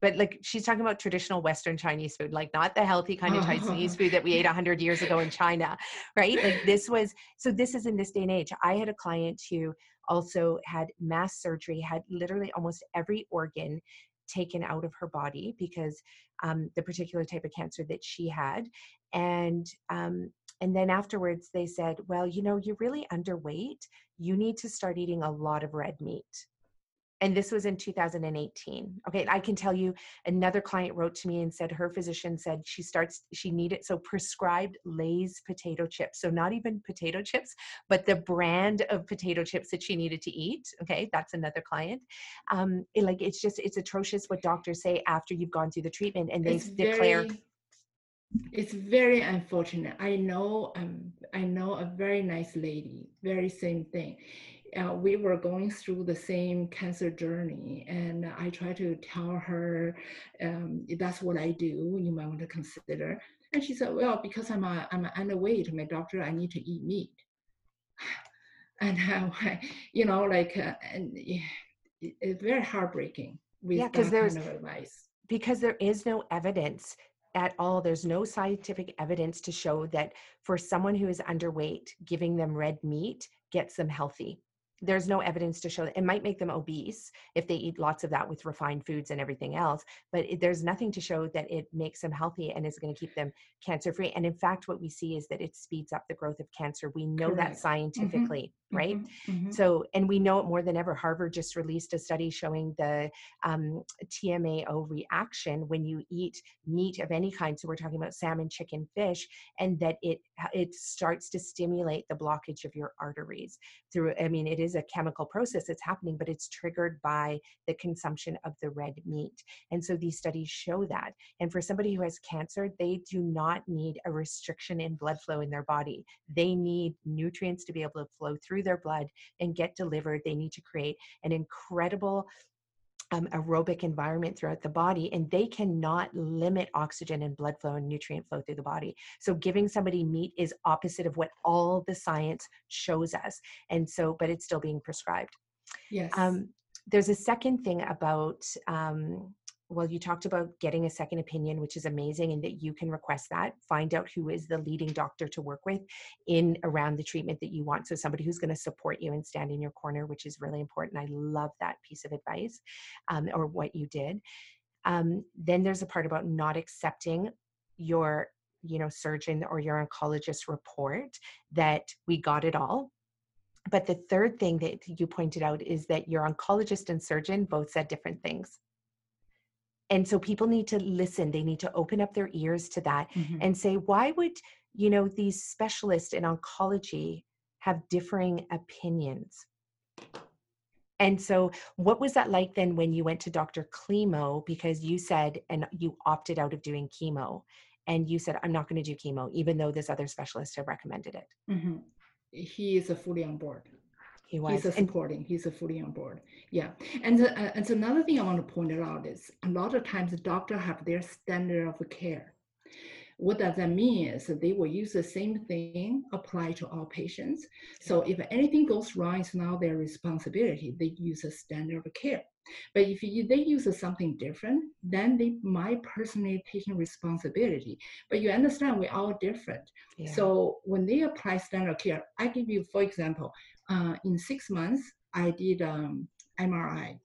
but like she's talking about traditional western chinese food like not the healthy kind of chinese food that we ate 100 years ago in china right? Like this was so this is in this day and age. I had a client who also had mass surgery had literally almost every organ taken out of her body because um, the particular type of cancer that she had. And um, and then afterwards they said well you know you're really underweight. You need to start eating a lot of red meat and this was in 2018 okay i can tell you another client wrote to me and said her physician said she starts she needed so prescribed lay's potato chips so not even potato chips but the brand of potato chips that she needed to eat okay that's another client. Um it, like it's just it's atrocious what doctors say after you've gone through the treatment and they it's declare very, it's very unfortunate. I know um i know a very nice lady very same thing uh, we were going through the same cancer journey and i tried to tell her um, that's what i do you might want to consider. And she said well because i'm a, i'm underweight my doctor i need to eat meat. And uh, you know like uh, and it's very heartbreaking with yeah, that there's, kind of advice. because there is no evidence at all there's no scientific evidence to show that for someone who is underweight giving them red meat gets them healthy there's no evidence to show that it might make them obese if they eat lots of that with refined foods and everything else but it, there's nothing to show that it makes them healthy and is going to keep them cancer free and in fact what we see is that it speeds up the growth of cancer we know Correct. that mm-hmm. scientifically mm-hmm. right mm-hmm. Mm-hmm. so and we know it more than ever harvard just released a study showing the um, tmao reaction when you eat meat of any kind so we're talking about salmon chicken fish and that it it starts to stimulate the blockage of your arteries through i mean it is a chemical process that's happening but it's triggered by the consumption of the red meat and so these studies show that and for somebody who has cancer they do not need a restriction in blood flow in their body. They need nutrients to be able to flow through their blood and get delivered. They need to create an incredible um, aerobic environment throughout the body, and they cannot limit oxygen and blood flow and nutrient flow through the body. So, giving somebody meat is opposite of what all the science shows us. And so, but it's still being prescribed. Yes. Um, there's a second thing about um, well, you talked about getting a second opinion, which is amazing, and that you can request that. Find out who is the leading doctor to work with in around the treatment that you want. So, somebody who's going to support you and stand in your corner, which is really important. I love that piece of advice um, or what you did. Um, then there's a part about not accepting your you know surgeon or your oncologist report that we got it all but the third thing that you pointed out is that your oncologist and surgeon both said different things and so people need to listen they need to open up their ears to that mm-hmm. and say why would you know these specialists in oncology have differing opinions and so what was that like then when you went to dr klimo because you said and you opted out of doing chemo and you said i'm not going to do chemo even though this other specialist have recommended it mm-hmm. he is a fully on board he was. He's a supporting. He's a fully on board. Yeah, and uh, and so another thing I want to point out is a lot of times the doctor have their standard of care. what does that mean is they will use the same thing apply to all patients. So if anything goes wrong, it's now their responsibility. They use a standard of care. But if you, they use something different, then they might personally taking responsibility. But you understand we're all different. Yeah. So when they apply standard care, I give you, for example, uh, in six months, I did um, MRI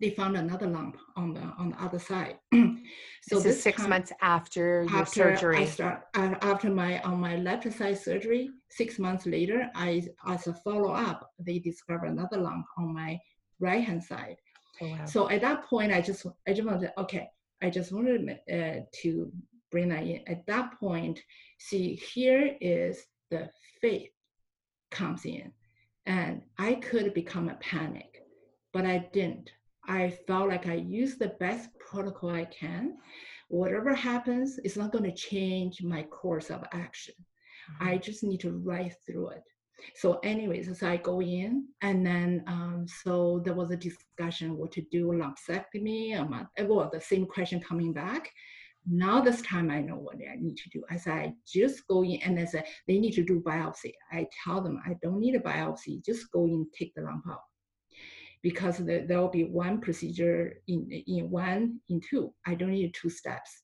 they found another lump on the on the other side. so this, this six time, months after your after surgery. I start uh, after my on my left side surgery. Six months later, I as a follow up, they discovered another lump on my right hand side. Oh, wow. So at that point, I just I just wanted okay. I just wanted uh, to bring that in. At that point, see here is the faith comes in, and I could become a panic, but I didn't. I felt like I used the best protocol I can. Whatever happens, it's not going to change my course of action. Mm-hmm. I just need to ride through it. So, anyways, so I go in, and then um, so there was a discussion what to do lumpectomy. Um, well, the same question coming back. Now this time I know what I need to do. I said I just go in, and I said they need to do biopsy. I tell them I don't need a biopsy. Just go in, take the lump out because there will be one procedure in, in one, in two. I don't need two steps.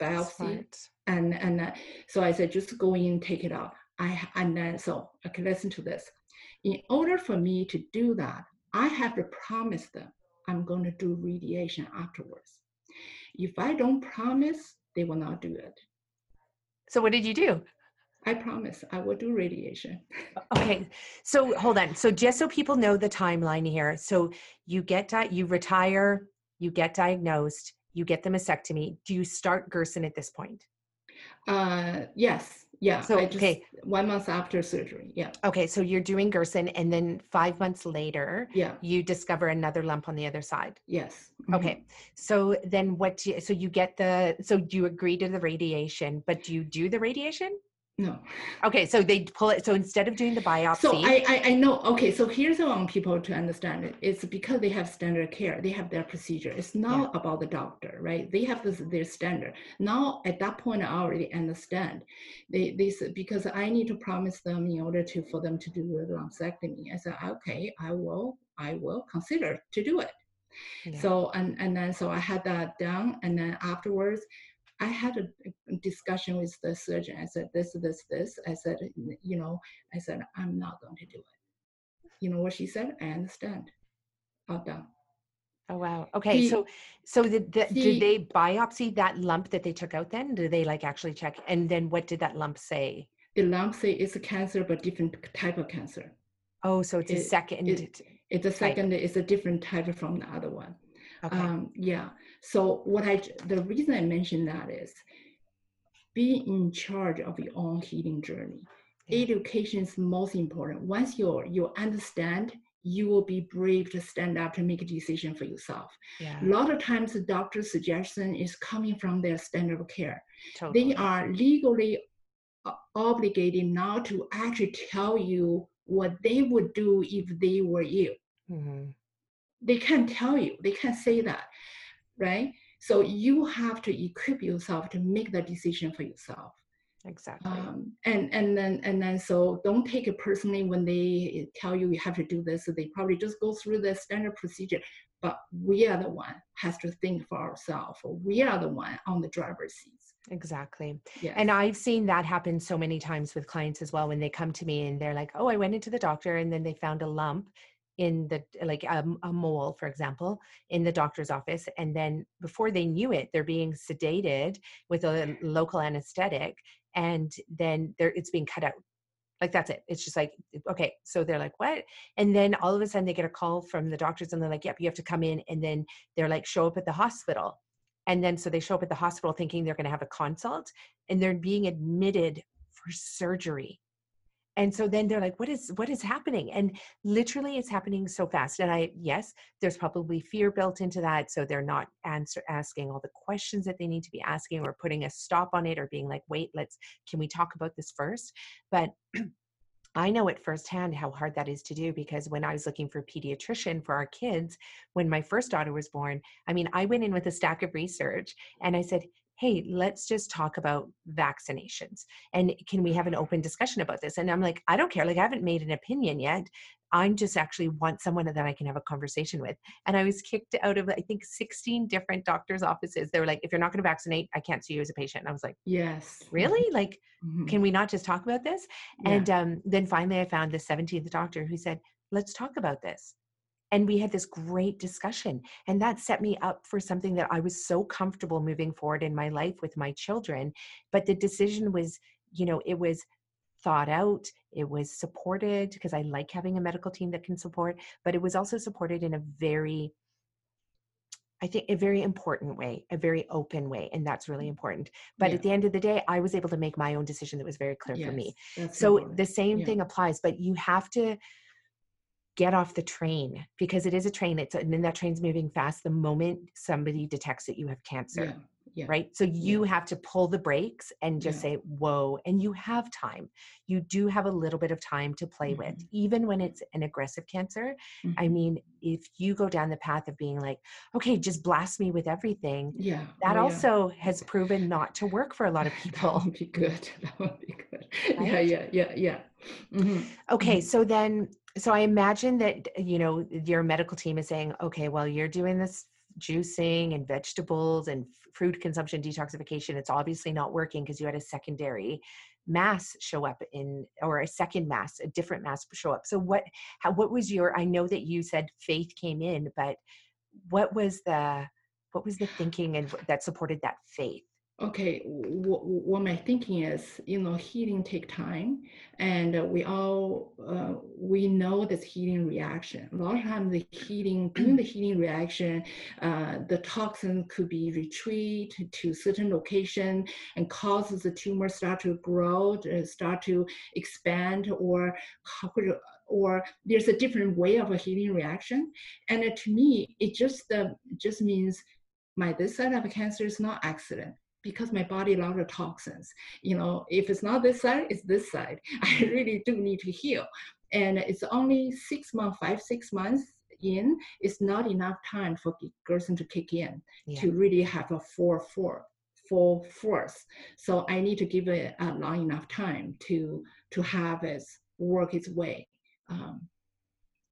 Biopsy. And, and uh, so I said, just go in, take it out. I, and then, so, okay, listen to this. In order for me to do that, I have to promise them I'm going to do radiation afterwards. If I don't promise, they will not do it. So what did you do? I promise I will do radiation. okay. So hold on. So just so people know the timeline here. So you get di- you retire, you get diagnosed, you get the mastectomy. Do you start Gerson at this point? Uh yes. Yeah. So just, okay. One month after surgery. Yeah. Okay. So you're doing Gerson and then five months later, yeah, you discover another lump on the other side. Yes. Mm-hmm. Okay. So then what do you so you get the so do you agree to the radiation, but do you do the radiation? No. Okay, so they pull it. So instead of doing the biopsy, so I, I, I know. Okay, so here's what I want people to understand it. It's because they have standard care. They have their procedure. It's not yeah. about the doctor, right? They have this, their standard. Now at that point, I already understand. They this because I need to promise them in order to for them to do the lumpectomy. I said, okay, I will I will consider to do it. Yeah. So and and then so I had that done, and then afterwards I had a discussion with the surgeon. I said, this, this, this. I said, you know, I said, I'm not going to do it. You know what she said? I understand. All done. Oh wow. Okay. He, so so did, the, he, did they biopsy that lump that they took out then? Did they like actually check? And then what did that lump say? The lump say it's a cancer, but different type of cancer. Oh, so it's it, a second. It, it's a second. Type. It's a different type from the other one. Okay. Um, yeah. So what I the reason I mention that is be in charge of your own healing journey. Yeah. Education is most important. Once you you understand, you will be brave to stand up to make a decision for yourself. Yeah. A lot of times the doctor's suggestion is coming from their standard of care. Totally. They are legally obligated now to actually tell you what they would do if they were you. Mm-hmm. They can't tell you, they can't say that right? So you have to equip yourself to make the decision for yourself. Exactly. Um, and and then and then so don't take it personally when they tell you you have to do this. So they probably just go through the standard procedure. But we are the one has to think for ourselves. We are the one on the driver's seat. Exactly. Yes. And I've seen that happen so many times with clients as well when they come to me and they're like, oh, I went into the doctor and then they found a lump in the like a, a, mole for example in the doctor's office and then before they knew it they're being sedated with a mm. local anesthetic and then they it's being cut out. Like that's it. It's just like okay so they're like what? And then all of a sudden they get a call from the doctors and they're like yep you have to come in and then they're like show up at the hospital. And then so they show up at the hospital thinking they're going to have a consult and they're being admitted for surgery and so then they're like what is what is happening? And literally it's happening so fast. And i yes there's probably fear built into that. So they're not answer asking all the questions that they need to be asking or putting a stop on it or being like wait let's can we talk about this first? But I know it firsthand how hard that is to do because when I was looking for a pediatrician for our kids, when my first daughter was born, I mean, I went in with a stack of research and I said, hey, let's just talk about vaccinations. And can we have an open discussion about this? And I'm like, I don't care. Like, I haven't made an opinion yet. I'm just actually want someone that I can have a conversation with. And I was kicked out of, I think, 16 different doctor's offices. They were like, if you're not going to vaccinate, I can't see you as a patient. And I was like, yes. Really? Like, mm-hmm. can we not just talk about this? Yeah. And um, then finally, I found the 17th doctor who said, let's talk about this and we had this great discussion and that set me up for something that i was so comfortable moving forward in my life with my children but the decision was you know it was thought out it was supported because i like having a medical team that can support but it was also supported in a very I think a very important way, a very open way, and that's really mm. important. But yeah. at the end of the day, I was able to make my own decision that was very clear yes, for me. So important. the same yeah. thing applies, but you have to get off the train because it is a train it's and then that train's moving fast the moment somebody detects that you have cancer. Yeah, yeah, right so you yeah. have to pull the brakes and just say whoa and you have time you do have a little bit of time to play mm-hmm. with even when it's an aggressive cancer mm-hmm. i mean if you go down the path of being like okay just blast me with everything yeah that oh, also has proven not to work for a lot of people that would be good that would be good right? yeah yeah yeah yeah mm-hmm. okay mm-hmm. so then so i imagine that you know your medical team is saying okay well you're doing this juicing and vegetables and fruit consumption detoxification it's obviously not working because you had a secondary mass show up in or a second mass a different mass show up. So what how what was your i know that you said faith came in but what was the what was the thinking and that supported that faith okay what, what my thinking is you know healing take time and uh, we all uh, we know this healing reaction. A lot of times the healing during the healing reaction uh, the toxin could be retreat to certain location and causes the tumor start to grow start to expand or or there's a different way of a healing reaction. And uh, to me it just uh, just means my this side of cancer is not accident because my body a lot of toxins. You know, if it's not this side, it's this side. I really do need to heal. And it's only six months, five, six months in, it's not enough time for Gerson to kick in yeah. to really have a full, full, full force. So I need to give it a long enough time to to have it work its way. Um,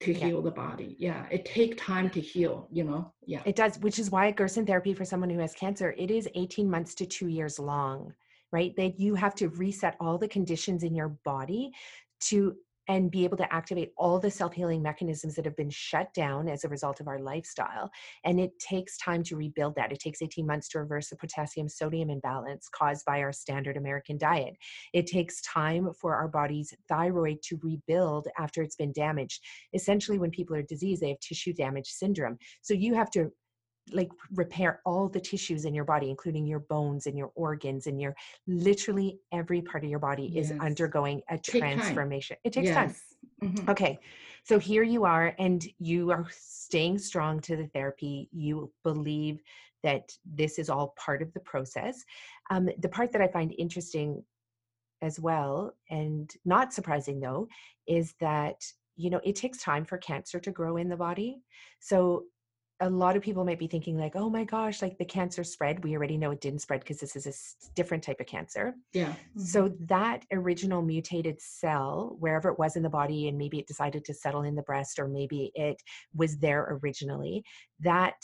to heal yeah. the body. Yeah, it take time to heal, you know. Yeah. It does, which is why Gerson therapy for someone who has cancer, it is 18 months to 2 years long, right? That you have to reset all the conditions in your body to and be able to activate all the self healing mechanisms that have been shut down as a result of our lifestyle. And it takes time to rebuild that. It takes 18 months to reverse the potassium sodium imbalance caused by our standard American diet. It takes time for our body's thyroid to rebuild after it's been damaged. Essentially, when people are diseased, they have tissue damage syndrome. So you have to like repair all the tissues in your body including your bones and your organs and your literally every part of your body yes. is undergoing a Take transformation time. it takes yes. time mm-hmm. okay so here you are and you are staying strong to the therapy you believe that this is all part of the process um, the part that i find interesting as well and not surprising though is that you know it takes time for cancer to grow in the body so a lot of people might be thinking like oh my gosh like the cancer spread we already know it didn't spread because this is a different type of cancer. Yeah mm-hmm. so that original mutated cell wherever it was in the body and maybe it decided to settle in the breast or maybe it was there originally that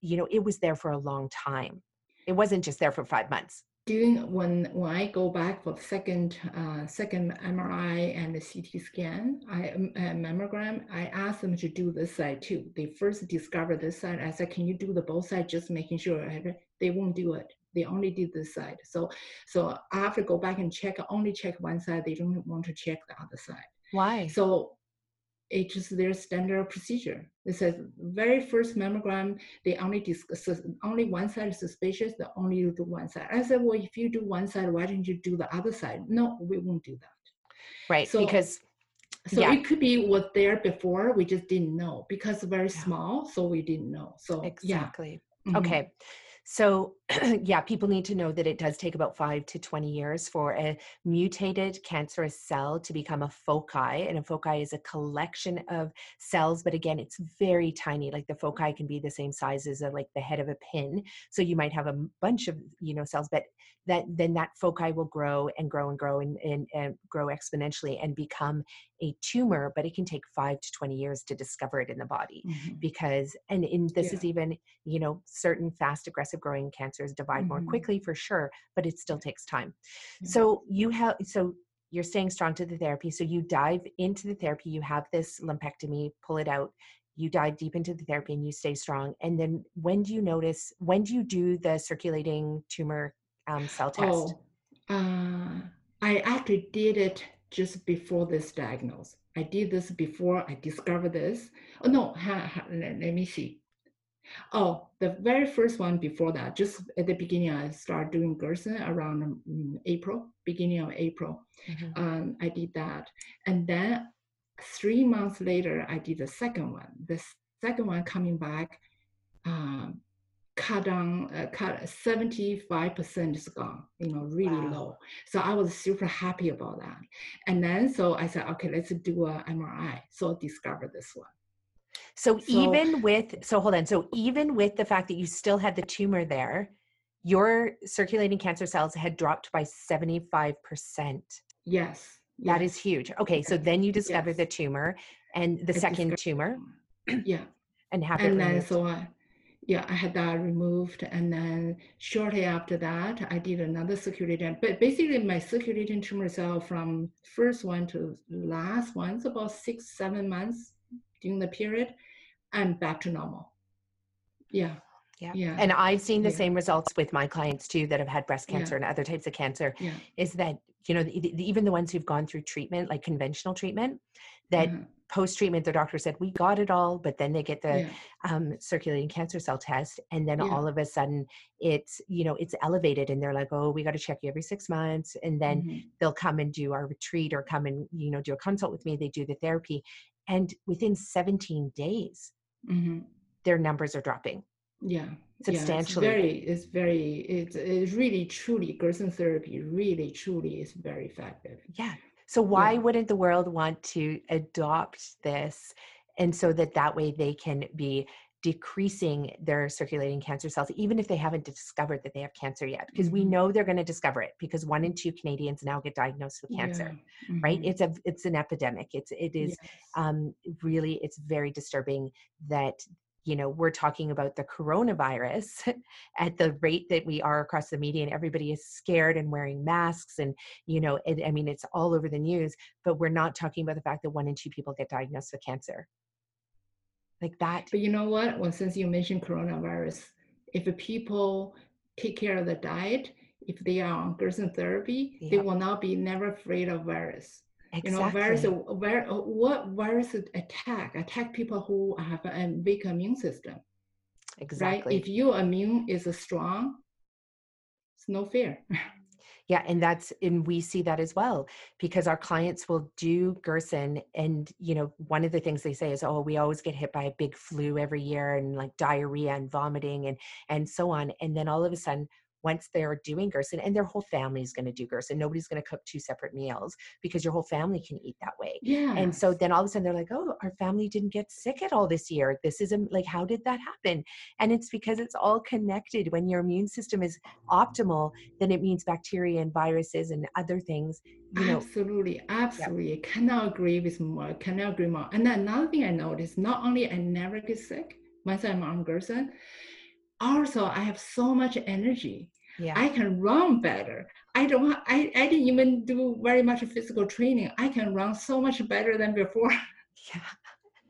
you know it was there for a long time. It wasn't just there for five months when when I go back for the second uh, second MRI and the CT scan, I um, uh, mammogram, I asked them to do this side too. They first discovered this side. I said, "Can you do the both side? just making sure?" They won't do it. They only did this side. So so I have to go back and check. Only check one side. They don't want to check the other side. Why? So it's just their standard procedure. It says very first mammogram, they only discuss only one side is suspicious, they only do one side. I said, well, if you do one side, why didn't you do the other side? No, we won't do that. Right, so, because so yeah. it could be was there before, we just didn't know because very yeah. small, so we didn't know. So exactly. Yeah. Mm-hmm. Okay. So yeah, people need to know that it does take about five to 20 years for a mutated cancerous cell to become a foci. And a foci is a collection of cells, but again, it's very tiny. Like the foci can be the same size as a, like the head of a pin. So you might have a bunch of, you know, cells, but that then that foci will grow and grow and grow and, and, and grow exponentially and become a tumor, but it can take five to 20 years to discover it in the body mm-hmm. because, and in this yeah. is even, you know, certain fast aggressive growing divide mm-hmm. more quickly for sure, but it still takes time. So you have, so you're staying strong to the therapy. So you dive into the therapy, you have this lumpectomy, pull it out, you dive deep into the therapy and you stay strong. And then when do you notice, when do you do the circulating tumor um, cell test? Oh, uh, I actually did it just before this diagnosis. I did this before I discovered this. Oh no, ha, ha, let, let, me see. Oh, the very first one before that, just at the beginning, I started doing Gerson around um, April, beginning of April. Mm-hmm. Um, I did that. And then three months later, I did the second one. The second one coming back, um, cut down, uh, cut 75% is gone, you know, really wow. low. So I was super happy about that. And then, so I said, okay, let's do a MRI. So I discovered this one. So, so even with, so hold on. So even with the fact that you still had the tumor there, your circulating cancer cells had dropped by 75%. Yes. That yes. is huge. Okay. So then you discovered yes. the tumor and the I second tumor. Yeah. And have and then so I, yeah, I had that removed. And then shortly after that, I did another circulating, but basically my circulating tumor cell from first one to last one, it's about six, seven months during the period, and back to normal. Yeah. Yeah. yeah. And I've seen the yeah. same results with my clients too that have had breast cancer yeah. and other types of cancer yeah. is that, you know, the, the, even the ones who've gone through treatment, like conventional treatment, that mm-hmm post treatment, the doctor said, We got it all, but then they get the um, circulating cancer cell test. And then all of a sudden it's, you know, it's elevated and they're like, Oh, we got to check you every six months. And then mm-hmm. they'll come and do our retreat or come and, you know, do a consult with me. They do the therapy. And within 17 days, mm-hmm. their numbers are dropping. Yeah. Substantially. Yeah, it's very, it's very, it's, it's really truly, Gerson therapy really truly is very effective. Yeah. So why yeah. wouldn't the world want to adopt this and so that that way they can be decreasing their circulating cancer cells even if they haven't discovered that they have cancer yet because mm-hmm. we know they're going to discover it because one in two canadians now get diagnosed with cancer yeah. mm-hmm. right it's a it's an epidemic it's it is yes. um really it's very disturbing that you know we're talking about the coronavirus at the rate that we are across the media and everybody is scared and wearing masks and you know it, i mean it's all over the news but we're not talking about the fact that one in two people get diagnosed with cancer like that but you know what well since you mentioned coronavirus if people take care of the diet if they are on gerson therapy they will not be never afraid of virus Exactly. You know, virus, where, uh, uh, what virus attack? Attack people who have a weak immune system. Exactly. Right? If your immune is strong, it's no fear. Yeah, and that's and we see that as well because our clients will do Gerson and you know one of the things they say is oh we always get hit by a big flu every year and like diarrhea and vomiting and and so on and then all of a sudden once they're doing Gerson and their whole family is going to do Gerson. Nobody's going to cook two separate meals because your whole family can eat that way. Yeah. And so then all of a sudden they're like, oh, our family didn't get sick at all this year. This is a, like, how did that happen? And it's because it's all connected. When your immune system is optimal, then it means bacteria and viruses and other things. You know, absolutely, absolutely. Yep. Cannot agree with more. Cannot agree more. And another thing I noticed, not only I never get sick once I'm on Gerson, also I have so much energy. Yeah. I can run better. I don't I, I didn't even do very much physical training. I can run so much better than before. Yeah.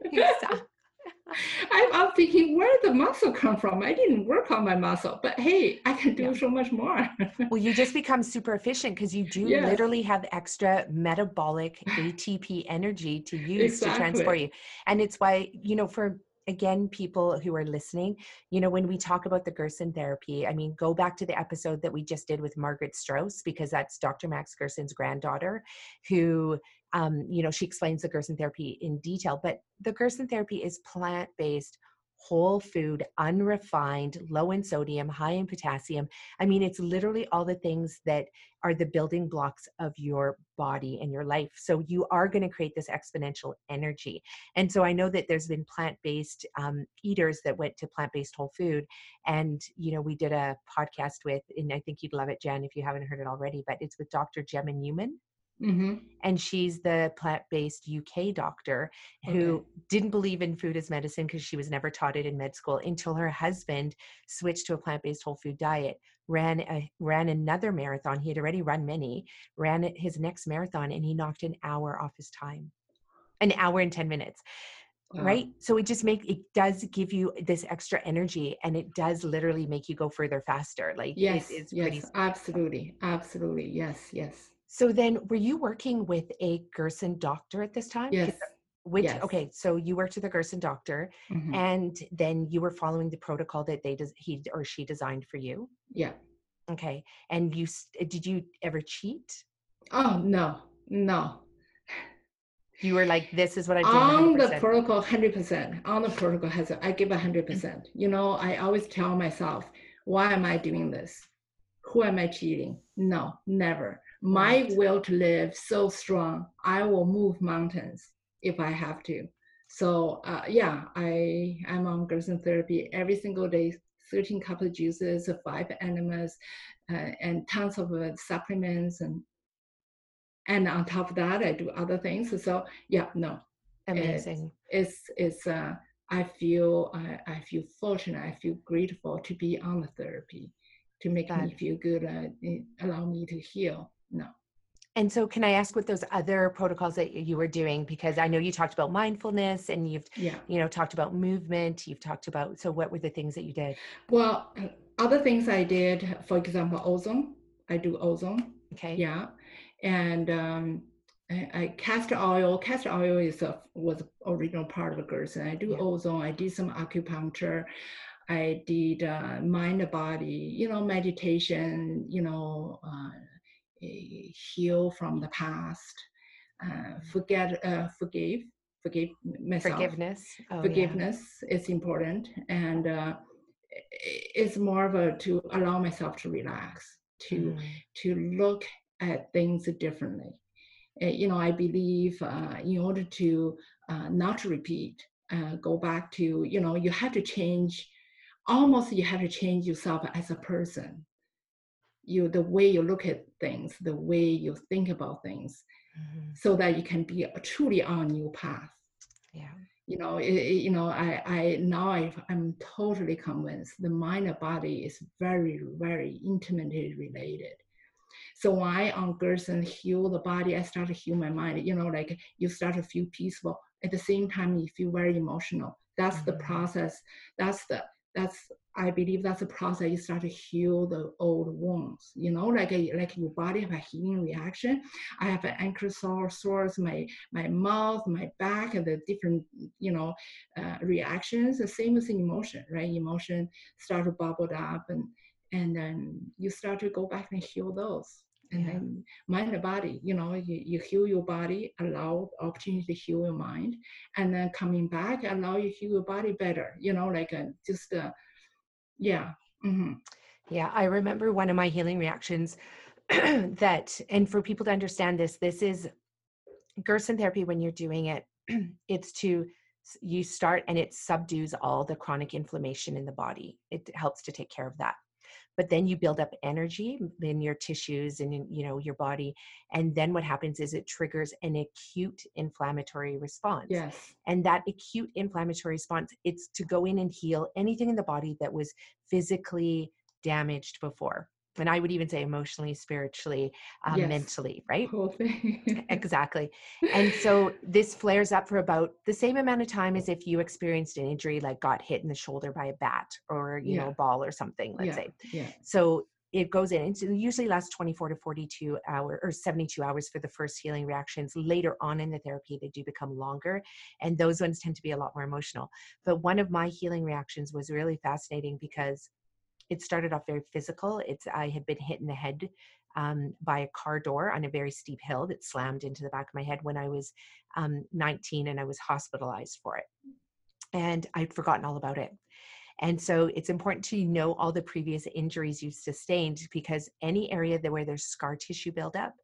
Exactly. I'm, I'm thinking where the muscle come from? I didn't work on my muscle, but hey, I can do yeah. so much more. well, you just become super efficient because you do yes. literally have extra metabolic ATP energy to use exactly. to transport you. And it's why, you know, for again, people who are listening, you know, when we talk about the Gerson therapy, I mean, go back to the episode that we just did with Margaret Straus, because that's Dr. Max Gerson's granddaughter, who, um, you know, she explains the Gerson therapy in detail. But the Gerson therapy is plant based, whole food, unrefined, low in sodium, high in potassium. I mean, it's literally all the things that are the building blocks of your body and your life. So you are going to create this exponential energy. And so I know that there's been plant based um, eaters that went to plant based whole food. And, you know, we did a podcast with, and I think you'd love it, Jen, if you haven't heard it already, but it's with Dr. Gemma Newman. Mm-hmm. And she's the plant based UK doctor who okay. didn't believe in food as medicine because she was never taught it in med school until her husband switched to a plant based whole food diet. Ran a, ran another marathon. He had already run many. Ran his next marathon, and he knocked an hour off his time, an hour and ten minutes. Wow. right so it just make it does give you this extra energy and it does literally make you go further faster like yes it, it's yes pretty... absolutely absolutely yes yes so then were you working with a Gerson doctor at this time? Yes. Which yes. okay, so you worked with a Gerson doctor mm-hmm. and then you were following the protocol that they does he or she designed for you? Yeah. Okay. And you did you ever cheat? Oh no. No. You were like, this is what I do. On the protocol, 100%. On the protocol, has I give 100%. percent You know, I always tell myself, why am I doing this? Who am I cheating? No, never my will to live so strong i will move mountains if i have to. So uh, yeah i i'm on gerson therapy every single day 13 cups of juices five enemas uh, and tons of uh, supplements and and on top of that i do other things. So yeah no. Amazing. it's it's, it's uh i feel I, I feel fortunate i feel grateful to be on the therapy to make that. me feel good uh, allow me to heal no. And so, can I ask what those other protocols that you were doing? Because I know you talked about mindfulness, and you've, yeah. you know, talked about movement. You've talked about. So, what were the things that you did? Well, other things I did, for example, ozone. I do ozone. Okay. Yeah, and um, I, I castor oil. Castor oil is a was original part of Gerson. I do yeah. ozone. I did some acupuncture. I did uh, mind body, you know, meditation, you know, uh, heal from the past, uh, forget, uh, forgive, forgive myself. Forgiveness. Oh, Forgiveness yeah. is important, and uh, it's more of a to allow myself to relax, to mm. to look at things differently. Uh, you know, I believe uh, in order to uh, not to repeat, go back to you know, you have to change. Almost, you have to change yourself as a person you the way you look at things, the way you think about things, mm-hmm. so that you can be truly on a new path. Yeah. You know, it, you know, I, I now I, I'm totally convinced the mind and body is very, very intimately related. So when I on Gerson heal the body, I start to heal my mind. You know, like you start to feel peaceful. At the same time, you feel very emotional. That's mm-hmm. the process. That's the that's I believe that's a process you start to heal the old wounds. You know, like a, like your body have a healing reaction. I have an ankle sore, sores, my my mouth, my back, and the different you know uh, reactions. The same as emotion, right? Emotion start to bubble up, and and then you start to go back and heal those. And yeah. then mind and body, you know, you, you heal your body, allow opportunity to heal your mind, and then coming back, allow you heal your body better. You know, like a, just a, yeah. Mm-hmm. Yeah, I remember one of my healing reactions that, and for people to understand this, this is Gerson therapy when you're doing it, it's to you start and it subdues all the chronic inflammation in the body. It helps to take care of that but then you build up energy in your tissues and in you know your body and then what happens is it triggers an acute inflammatory response yes. and that acute inflammatory response it's to go in and heal anything in the body that was physically damaged before and I would even say emotionally, spiritually, um, yes. mentally, right? exactly. And so this flares up for about the same amount of time as if you experienced an injury, like got hit in the shoulder by a bat or you yeah. know a ball or something. Let's yeah. say. Yeah. So it goes in. It usually lasts 24 to 42 hours or 72 hours for the first healing reactions. Later on in the therapy, they do become longer, and those ones tend to be a lot more emotional. But one of my healing reactions was really fascinating because it started off very physical. It's I had been hit in the head um, by a car door on a very steep hill that slammed into the back of my head when I was um, 19 and I was hospitalized for it. and I'd forgotten all about it. And so it's important to know all the previous injuries you've sustained because any area that where there's scar tissue buildup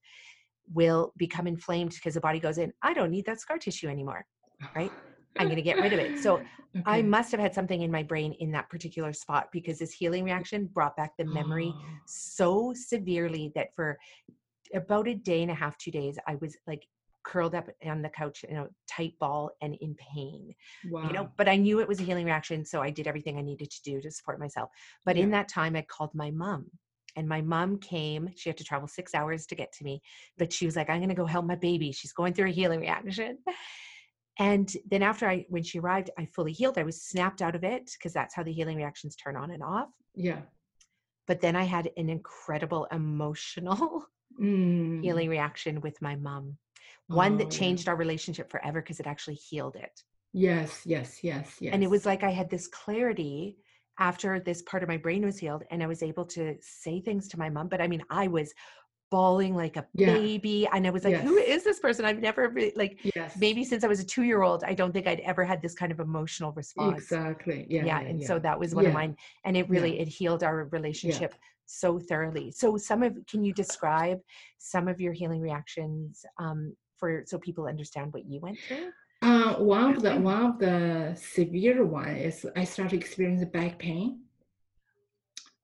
will become inflamed because the body goes in, I don't need that scar tissue anymore. Right. I'm going to get rid of it. So okay. I mm-hmm. must have had something in my brain in that particular spot because this healing reaction brought back the memory oh. so severely that for about a day and a half, two days, I was like curled up on the couch in a tight ball and in pain. Wow. You know, but I knew it was a healing reaction. So I did everything I needed to do to support myself. But yeah. in that time, I called my mom. And my mom came, she had to travel six hours to get to me, but she was like, I'm going to go help my baby. She's going through a healing reaction. And then after I, when she arrived, I fully healed. I was snapped out of it because that's how the healing reactions turn on and off. Yeah. But then I had an incredible emotional mm. healing reaction with my mom, one oh, that changed our relationship forever because it actually healed it. Yes, yes, yes, yes. And it was like I had this clarity after this part of my brain was healed and I was able to say things to my mom. But I mean, I was bawling like a yeah. baby and i was like yes. who is this person? I've never like yes. maybe since i was a two year old i don't think i'd ever had this kind of emotional response. Exactly. Yeah yeah, and yeah. so that was one of mine and it really it healed our relationship so thoroughly. So some of can you describe some of your healing reactions um, for so people understand what you went through? Uh, one of the one of the severe one is i started experiencing back pain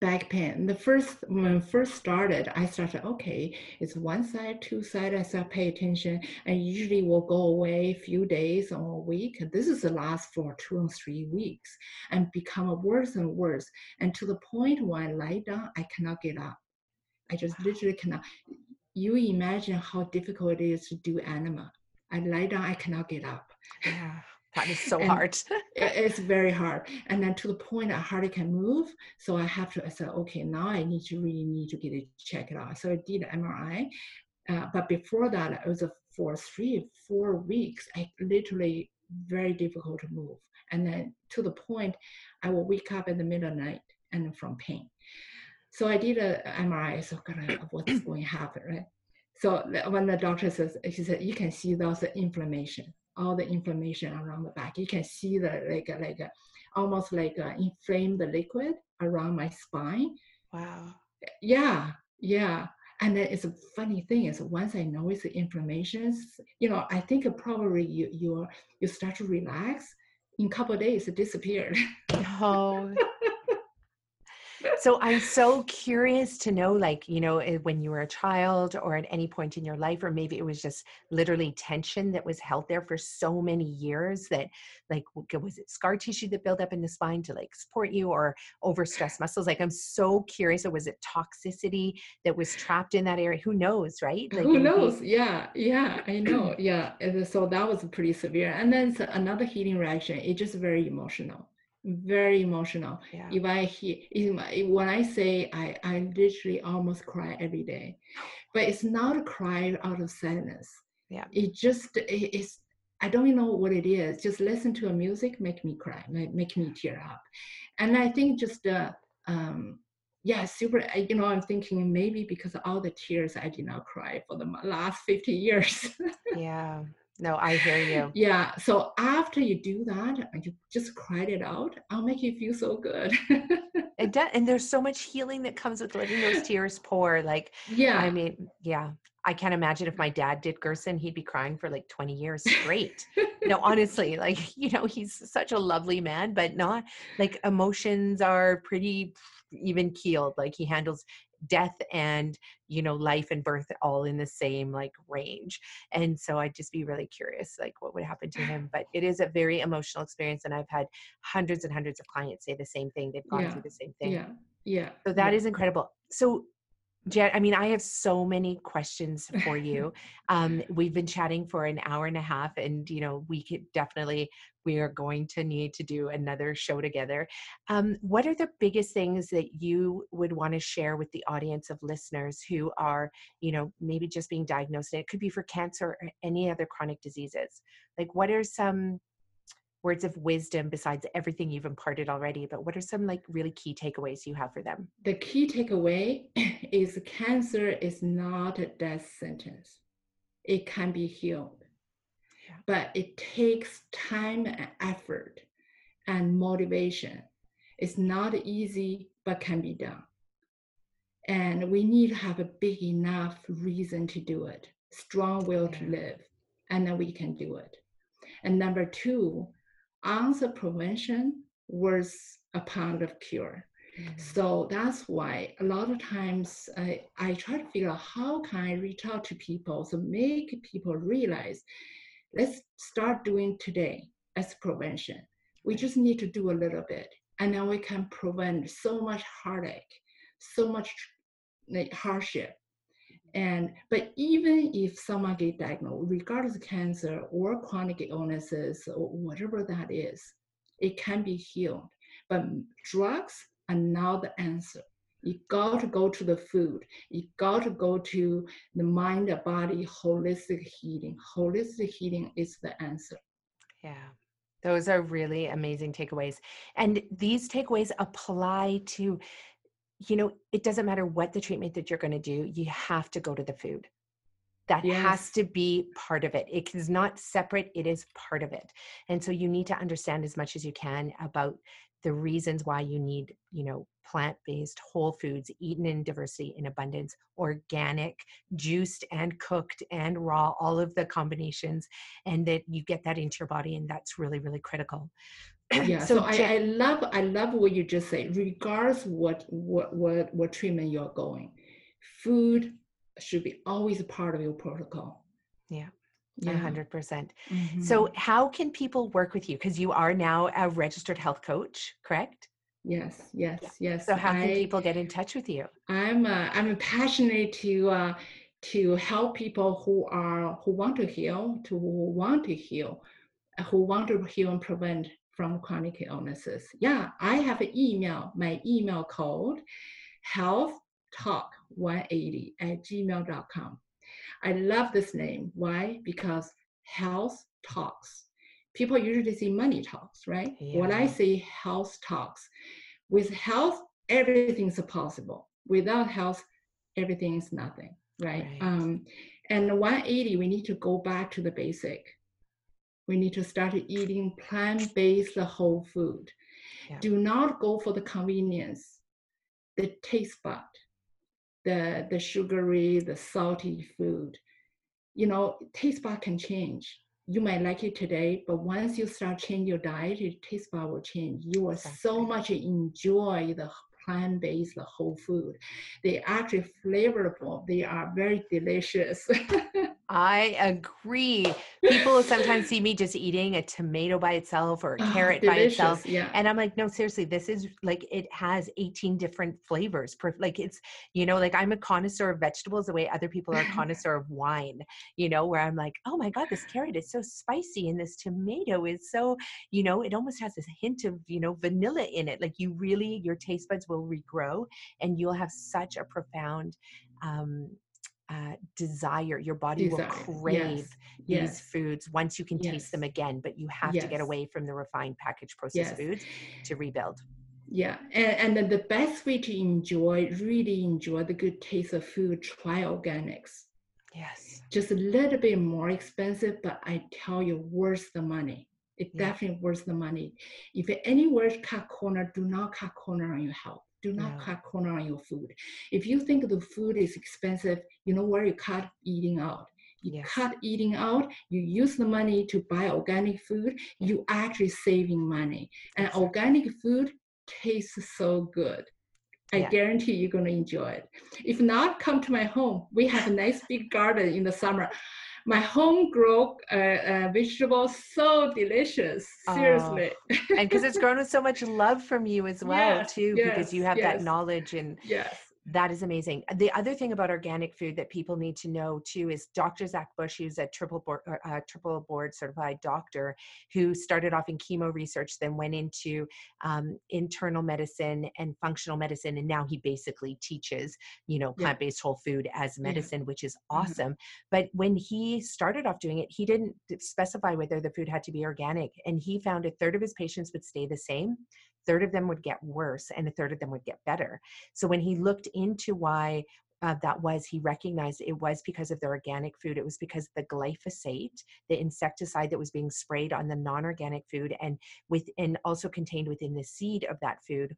back pain. The first when first started, I started okay, it's one side, two side. I start pay attention, and usually will go away a few days or a week. This is the last for two or three weeks, and become worse and worse, and to the point when I lie down, I cannot get up. I just literally cannot. You imagine how difficult it is to do enema. I lie down, I cannot get up. Yeah. That is so hard. it's very hard. And then to the point I hardly can move. So I have to, I said, okay, now I need to really need to get it checked out. So I did MRI. Uh, but before that, it was a, for three, four weeks, I literally very difficult to move. And then to the point, I will wake up in the middle of the night and from pain. So I did a MRI. So God, what's going to happen, right? So when the doctor says, he said, you can see those inflammation all the inflammation around the back. You can see the like uh, like uh, almost like uh, a inflamed liquid around my spine. Wow. Yeah, yeah. And then it's a funny thing is once I notice the inflammations, you know, I think probably you you you start to relax. In a couple days, it disappeared. Oh, so i'm so curious to know like you know when you were a child or at any point in your life or maybe it was just literally tension that was held there for so many years that like was it scar tissue that built up in the spine to like support you or overstressed muscles? Like i'm so curious or was it toxicity that was trapped in that area? Who knows right? Like who knows? Yeah yeah i know. Yeah so that was pretty severe. And then another healing reaction it's just very emotional very emotional. Yeah. If I hear, if, when I say I, I literally almost cry every day, but it's not a cry out of sadness. Yeah. It just it, it's I don't even know what it is. Just listen to a music make me cry, make, make me tear up, and I think just uh, um, yeah, super. You know, I'm thinking maybe because of all the tears I did not cry for the last 50 years. yeah, no, I hear you. Yeah. So after you do that, you just cried it out. I'll make you feel so good. it does, and there's so much healing that comes with letting those tears pour. Like, yeah. I mean, yeah. I can't imagine if my dad did Gerson, he'd be crying for like 20 years straight. no, honestly, like, you know, he's such a lovely man, but not like emotions are pretty even keeled. Like he handles death and you know life and birth all in the same like range and so i'd just be really curious like what would happen to him but it is a very emotional experience and i've had hundreds and hundreds of clients say the same thing they've gone yeah. through the same thing yeah yeah so that yeah. is incredible so Jet, I mean, I have so many questions for you. um, we've been chatting for an hour and a half, and you know, we could definitely we are going to need to do another show together. Um, what are the biggest things that you would want to share with the audience of listeners who are, you know, maybe just being diagnosed? And it could be for cancer or any other chronic diseases. Like, what are some words of wisdom besides everything you've imparted already but what are some like really key takeaways you have for them the key takeaway is cancer is not a death sentence it can be healed yeah. but it takes time and effort and motivation. It's not easy, but can be done. And we need to have a big enough reason to do it, strong will to live, and then we can do it. And number two, of prevention worth a pound of cure. Mm-hmm. So that's why a lot of times I, I try to figure out how can I reach out to people to make people realize let's start doing today as prevention. We just need to do a little bit and then we can prevent so much heartache, so much like, hardship. And but even if someone get diagnosed, regardless of cancer or chronic illnesses or whatever that is, it can be healed. But drugs are not the answer. You got to go to the food. You got to go to the mind, the body, holistic healing. Holistic healing is the answer. Yeah. Those are really amazing takeaways. And these takeaways apply to, you know, it doesn't matter what the treatment that you're going to do, you have to go to the food. That yes. has to be part of it. It is not separate, it is part of it. And so you need to understand as much as you can about the reasons why you need, you know, plant-based whole foods eaten in diversity in abundance, organic, juiced and cooked and raw, all of the combinations, and that you get that into your body, and that's really, really critical. Yeah so, so I, I, love i love what you just say regardless what what what what treatment you're going food should be always a part of your protocol yeah yeah. 100%. percent mm hmm So, how can people work with you? Because you are now a registered health coach, correct? Yes, yes, yeah. yes. So, how can I, people get in touch with you? I'm uh, I'm passionate to uh, to help people who are who want to heal, to who want to heal, uh, who want to heal and prevent from chronic illnesses. Yeah, I have an email. My email code health talk 180 at gmail.com I love this name. Why? Because health talks. People usually see money talks, right? Yeah. When I say health talks, with health, everything's possible. Without health, everything is nothing, right? right. Um, and 180, we need to go back to the basic. We need to start eating plant-based whole food. Yeah. Do not go for the convenience, the taste bud the the sugary, the salty food. You know, taste bud can change. You might like it today, but once you start changing your diet, your taste bud will change. You will so much enjoy the plant-based whole food. They are actually flavorful. They are very delicious. I agree. People sometimes see me just eating a tomato by itself or a ah, carrot oh, by itself. Yeah. And I'm like, no, seriously, this is like, it has 18 different flavors. Per, Like it's, you know, like I'm a connoisseur of vegetables the way other people are connoisseur of wine, you know, where I'm like, oh my God, this carrot is so spicy and this tomato is so, you know, it almost has this hint of, you know, vanilla in it. Like you really, your taste buds will regrow and you'll have such a profound um, uh, desire. Your body desire. will crave yes. these yes. foods once you can yes. taste them again, but you have to get away from the refined packaged processed foods to rebuild. Yeah, and, and then the best way to enjoy, really enjoy the good taste of food, try organics. Yes. Just a little bit more expensive, but I tell you, worth the money. It yeah. definitely worth the money. If anywhere cut corner, do not cut corner on your health do not yeah. cut corner on your food. If you think the food is expensive, you know where you cut eating out. You yes. cut eating out, you use the money to buy organic food, you actually saving money. And organic food tastes so good. I yeah. guarantee you're going to enjoy it. If not, come to my home. We have a nice big garden in the summer my home grow uh, uh, vegetables so delicious seriously oh. and because it's grown with so much love from you as well yes, too yes, because you have yes. that knowledge and yes that is amazing. The other thing about organic food that people need to know too is Dr. Zach Bush, who's a triple board, uh, triple board certified doctor, who started off in chemo research, then went into um, internal medicine and functional medicine, and now he basically teaches, you know, plant based yeah. whole food as medicine, yeah. which is mm-hmm. awesome. Mm-hmm. But when he started off doing it, he didn't specify whether the food had to be organic, and he found a third of his patients would stay the same third of them would get worse and a third of them would get better. So when he looked into why uh, that was he recognized it was because of the organic food it was because the glyphosate the insecticide that was being sprayed on the non-organic food and within also contained within the seed of that food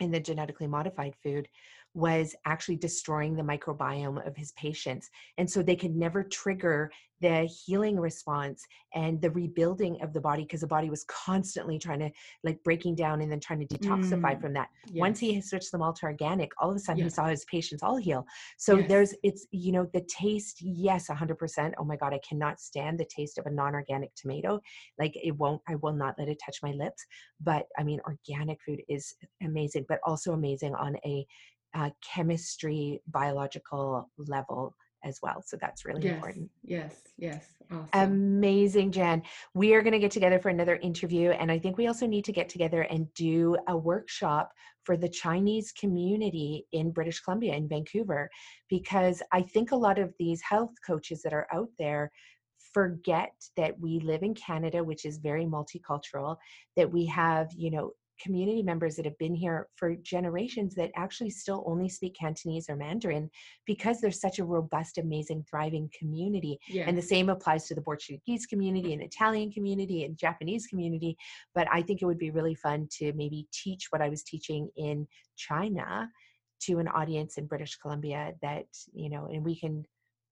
in the genetically modified food was actually destroying the microbiome of his patients. And so they could never trigger the healing response and the rebuilding of the body because the body was constantly trying to like breaking down and then trying to detoxify mm, from that. Yes. Once he switched them all to organic, all of a sudden yes. he saw his patients all heal. So yes. there's, it's, you know, the taste, yes, 100%. Oh my God, I cannot stand the taste of a non organic tomato. Like it won't, I will not let it touch my lips. But I mean, organic food is amazing, but also amazing on a uh, chemistry, biological level as well. So that's really yes, important. Yes, yes. Awesome. Amazing, Jen. We are going to get together for another interview. And I think we also need to get together and do a workshop for the Chinese community in British Columbia, in Vancouver, because I think a lot of these health coaches that are out there forget that we live in Canada, which is very multicultural, that we have, you know, community members that have been here for generations that actually still only speak Cantonese or Mandarin because there's such a robust, amazing, thriving community. Yes. And the same applies to the Portuguese community and Italian community and Japanese community. But I think it would be really fun to maybe teach what I was teaching in China to an audience in British Columbia that, you know, and we can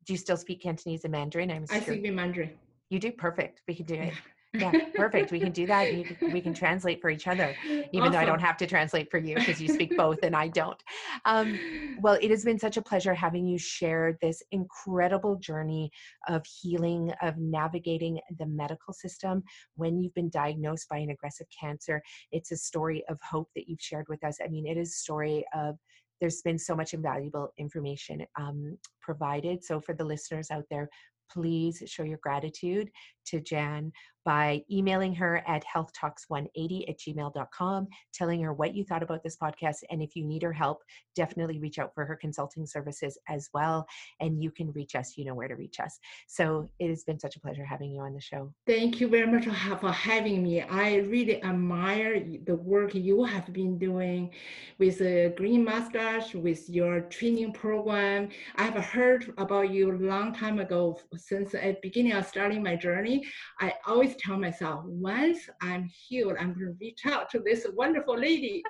do you still speak Cantonese and Mandarin? I'm I sure. speak Mandarin. You do perfect. We can do it yeah perfect we can do that we can translate for each other even awesome. though i don't have to translate for you because you speak both and i don't um, well it has been such a pleasure having you share this incredible journey of healing of navigating the medical system when you've been diagnosed by an aggressive cancer it's a story of hope that you've shared with us i mean it is a story of there's been so much invaluable information um, provided. So, for the listeners out there, please show your gratitude to Jan by emailing her at healthtalks180 at gmail.com, telling her what you thought about this podcast. And if you need her help, definitely reach out for her consulting services as well. And you can reach us, you know where to reach us. So it has been such a pleasure having you on the show. Thank you very much for having me. I really admire the work you have been doing with the Green Moustache, with your training program. I have heard about you a long time ago since the beginning of starting my journey. I always tell myself, once I'm healed, I'm going to reach out to this wonderful lady.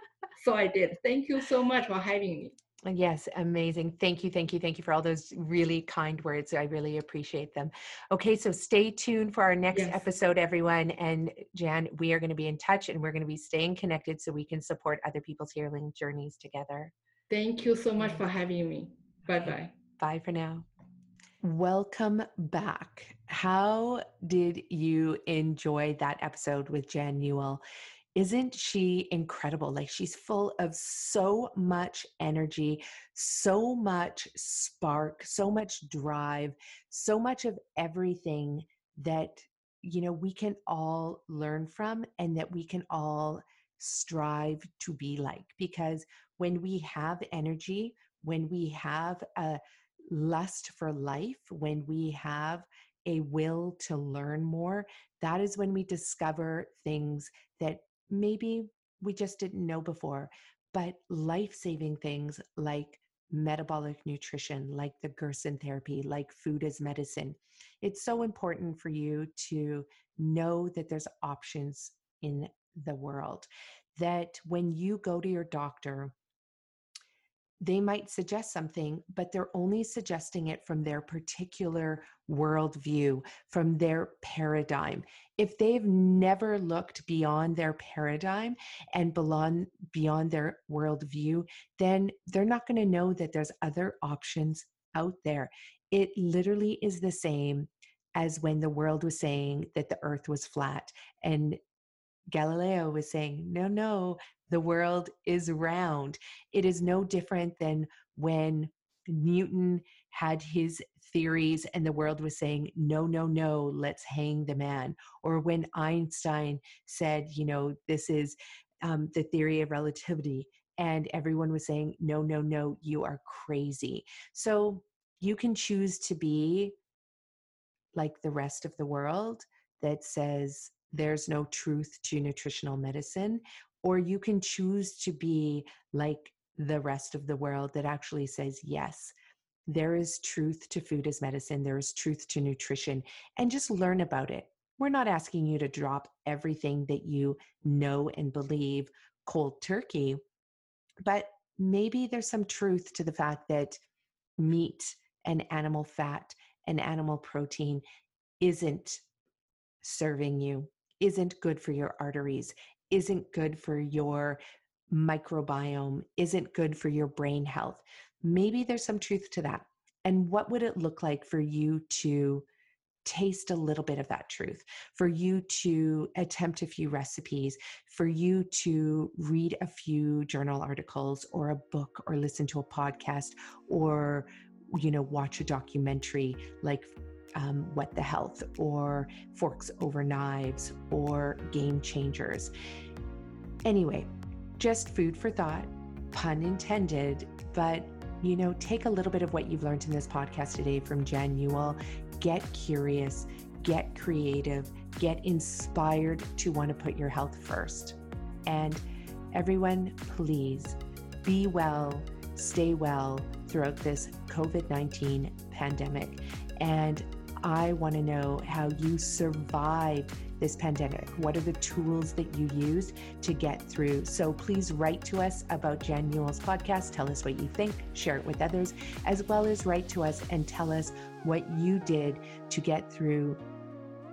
so I did. Thank you so much for having me. Yes, amazing. Thank you, thank you, thank you for all those really kind words. I really appreciate them. Okay, so stay tuned for our next yes. episode, everyone. And Jan, we are going to be in touch and we're going to be staying connected so we can support other people's healing journeys together. Thank you so much for having me. Bye bye. Bye for now. Welcome back. How did you enjoy that episode with Jan Newell? Isn't she incredible? Like she's full of so much energy, so much spark, so much drive, so much of everything that you know we can all learn from and that we can all strive to be like because when we have energy, when we have a lust for life, when we have a will to learn more, that is when we discover things that maybe we just didn't know before. But life saving things like metabolic nutrition, like the Gerson therapy, like food as medicine, it's so important for you to know that there's options in the world. That when you go to your doctor, they might suggest something, but they're only suggesting it from their particular worldview, from their paradigm. If they've never looked beyond their paradigm and beyond, beyond their worldview, then they're not going to know that there's other options out there. It literally is the same as when the world was saying that the earth was flat and Galileo was saying, no, no, the world is round. It is no different than when Newton had his theories and the world was saying, no, no, no, let's hang the man. Or when Einstein said, you know, this is um, the theory of relativity, and everyone was saying, no, no, no, you are crazy. So you can choose to be like the rest of the world that says, there's no truth to nutritional medicine, or you can choose to be like the rest of the world that actually says, yes, there is truth to food as medicine, there is truth to nutrition, and just learn about it. We're not asking you to drop everything that you know and believe cold turkey, but maybe there's some truth to the fact that meat and animal fat and animal protein isn't serving you, isn't good for your arteries, isn't good for your microbiome, isn't good for your brain health. Maybe there's some truth to that. And what would it look like for you to taste a little bit of that truth, for you to attempt a few recipes, for you to read a few journal articles or a book or listen to a podcast or you know watch a documentary like um, What the Health or Forks Over Knives or Game Changers. Anyway, just food for thought, pun intended, but you know, take a little bit of what you've learned in this podcast today from Jan Newell, get curious, get creative, get inspired to want to put your health first. And everyone, please be well, stay well throughout this COVID 19 pandemic. And I want to know how you survived this pandemic. What are the tools that you use to get through? So please write to us about Jan Newell's podcast. Tell us what you think, share it with others, as well as write to us and tell us what you did to get through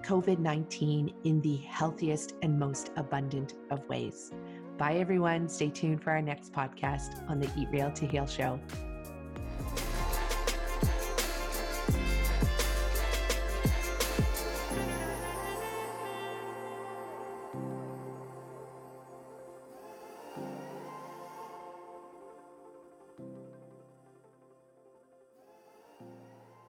COVID 19 in the healthiest and most abundant of ways. Bye, everyone. Stay tuned for our next podcast on the Eat Real to Heal show.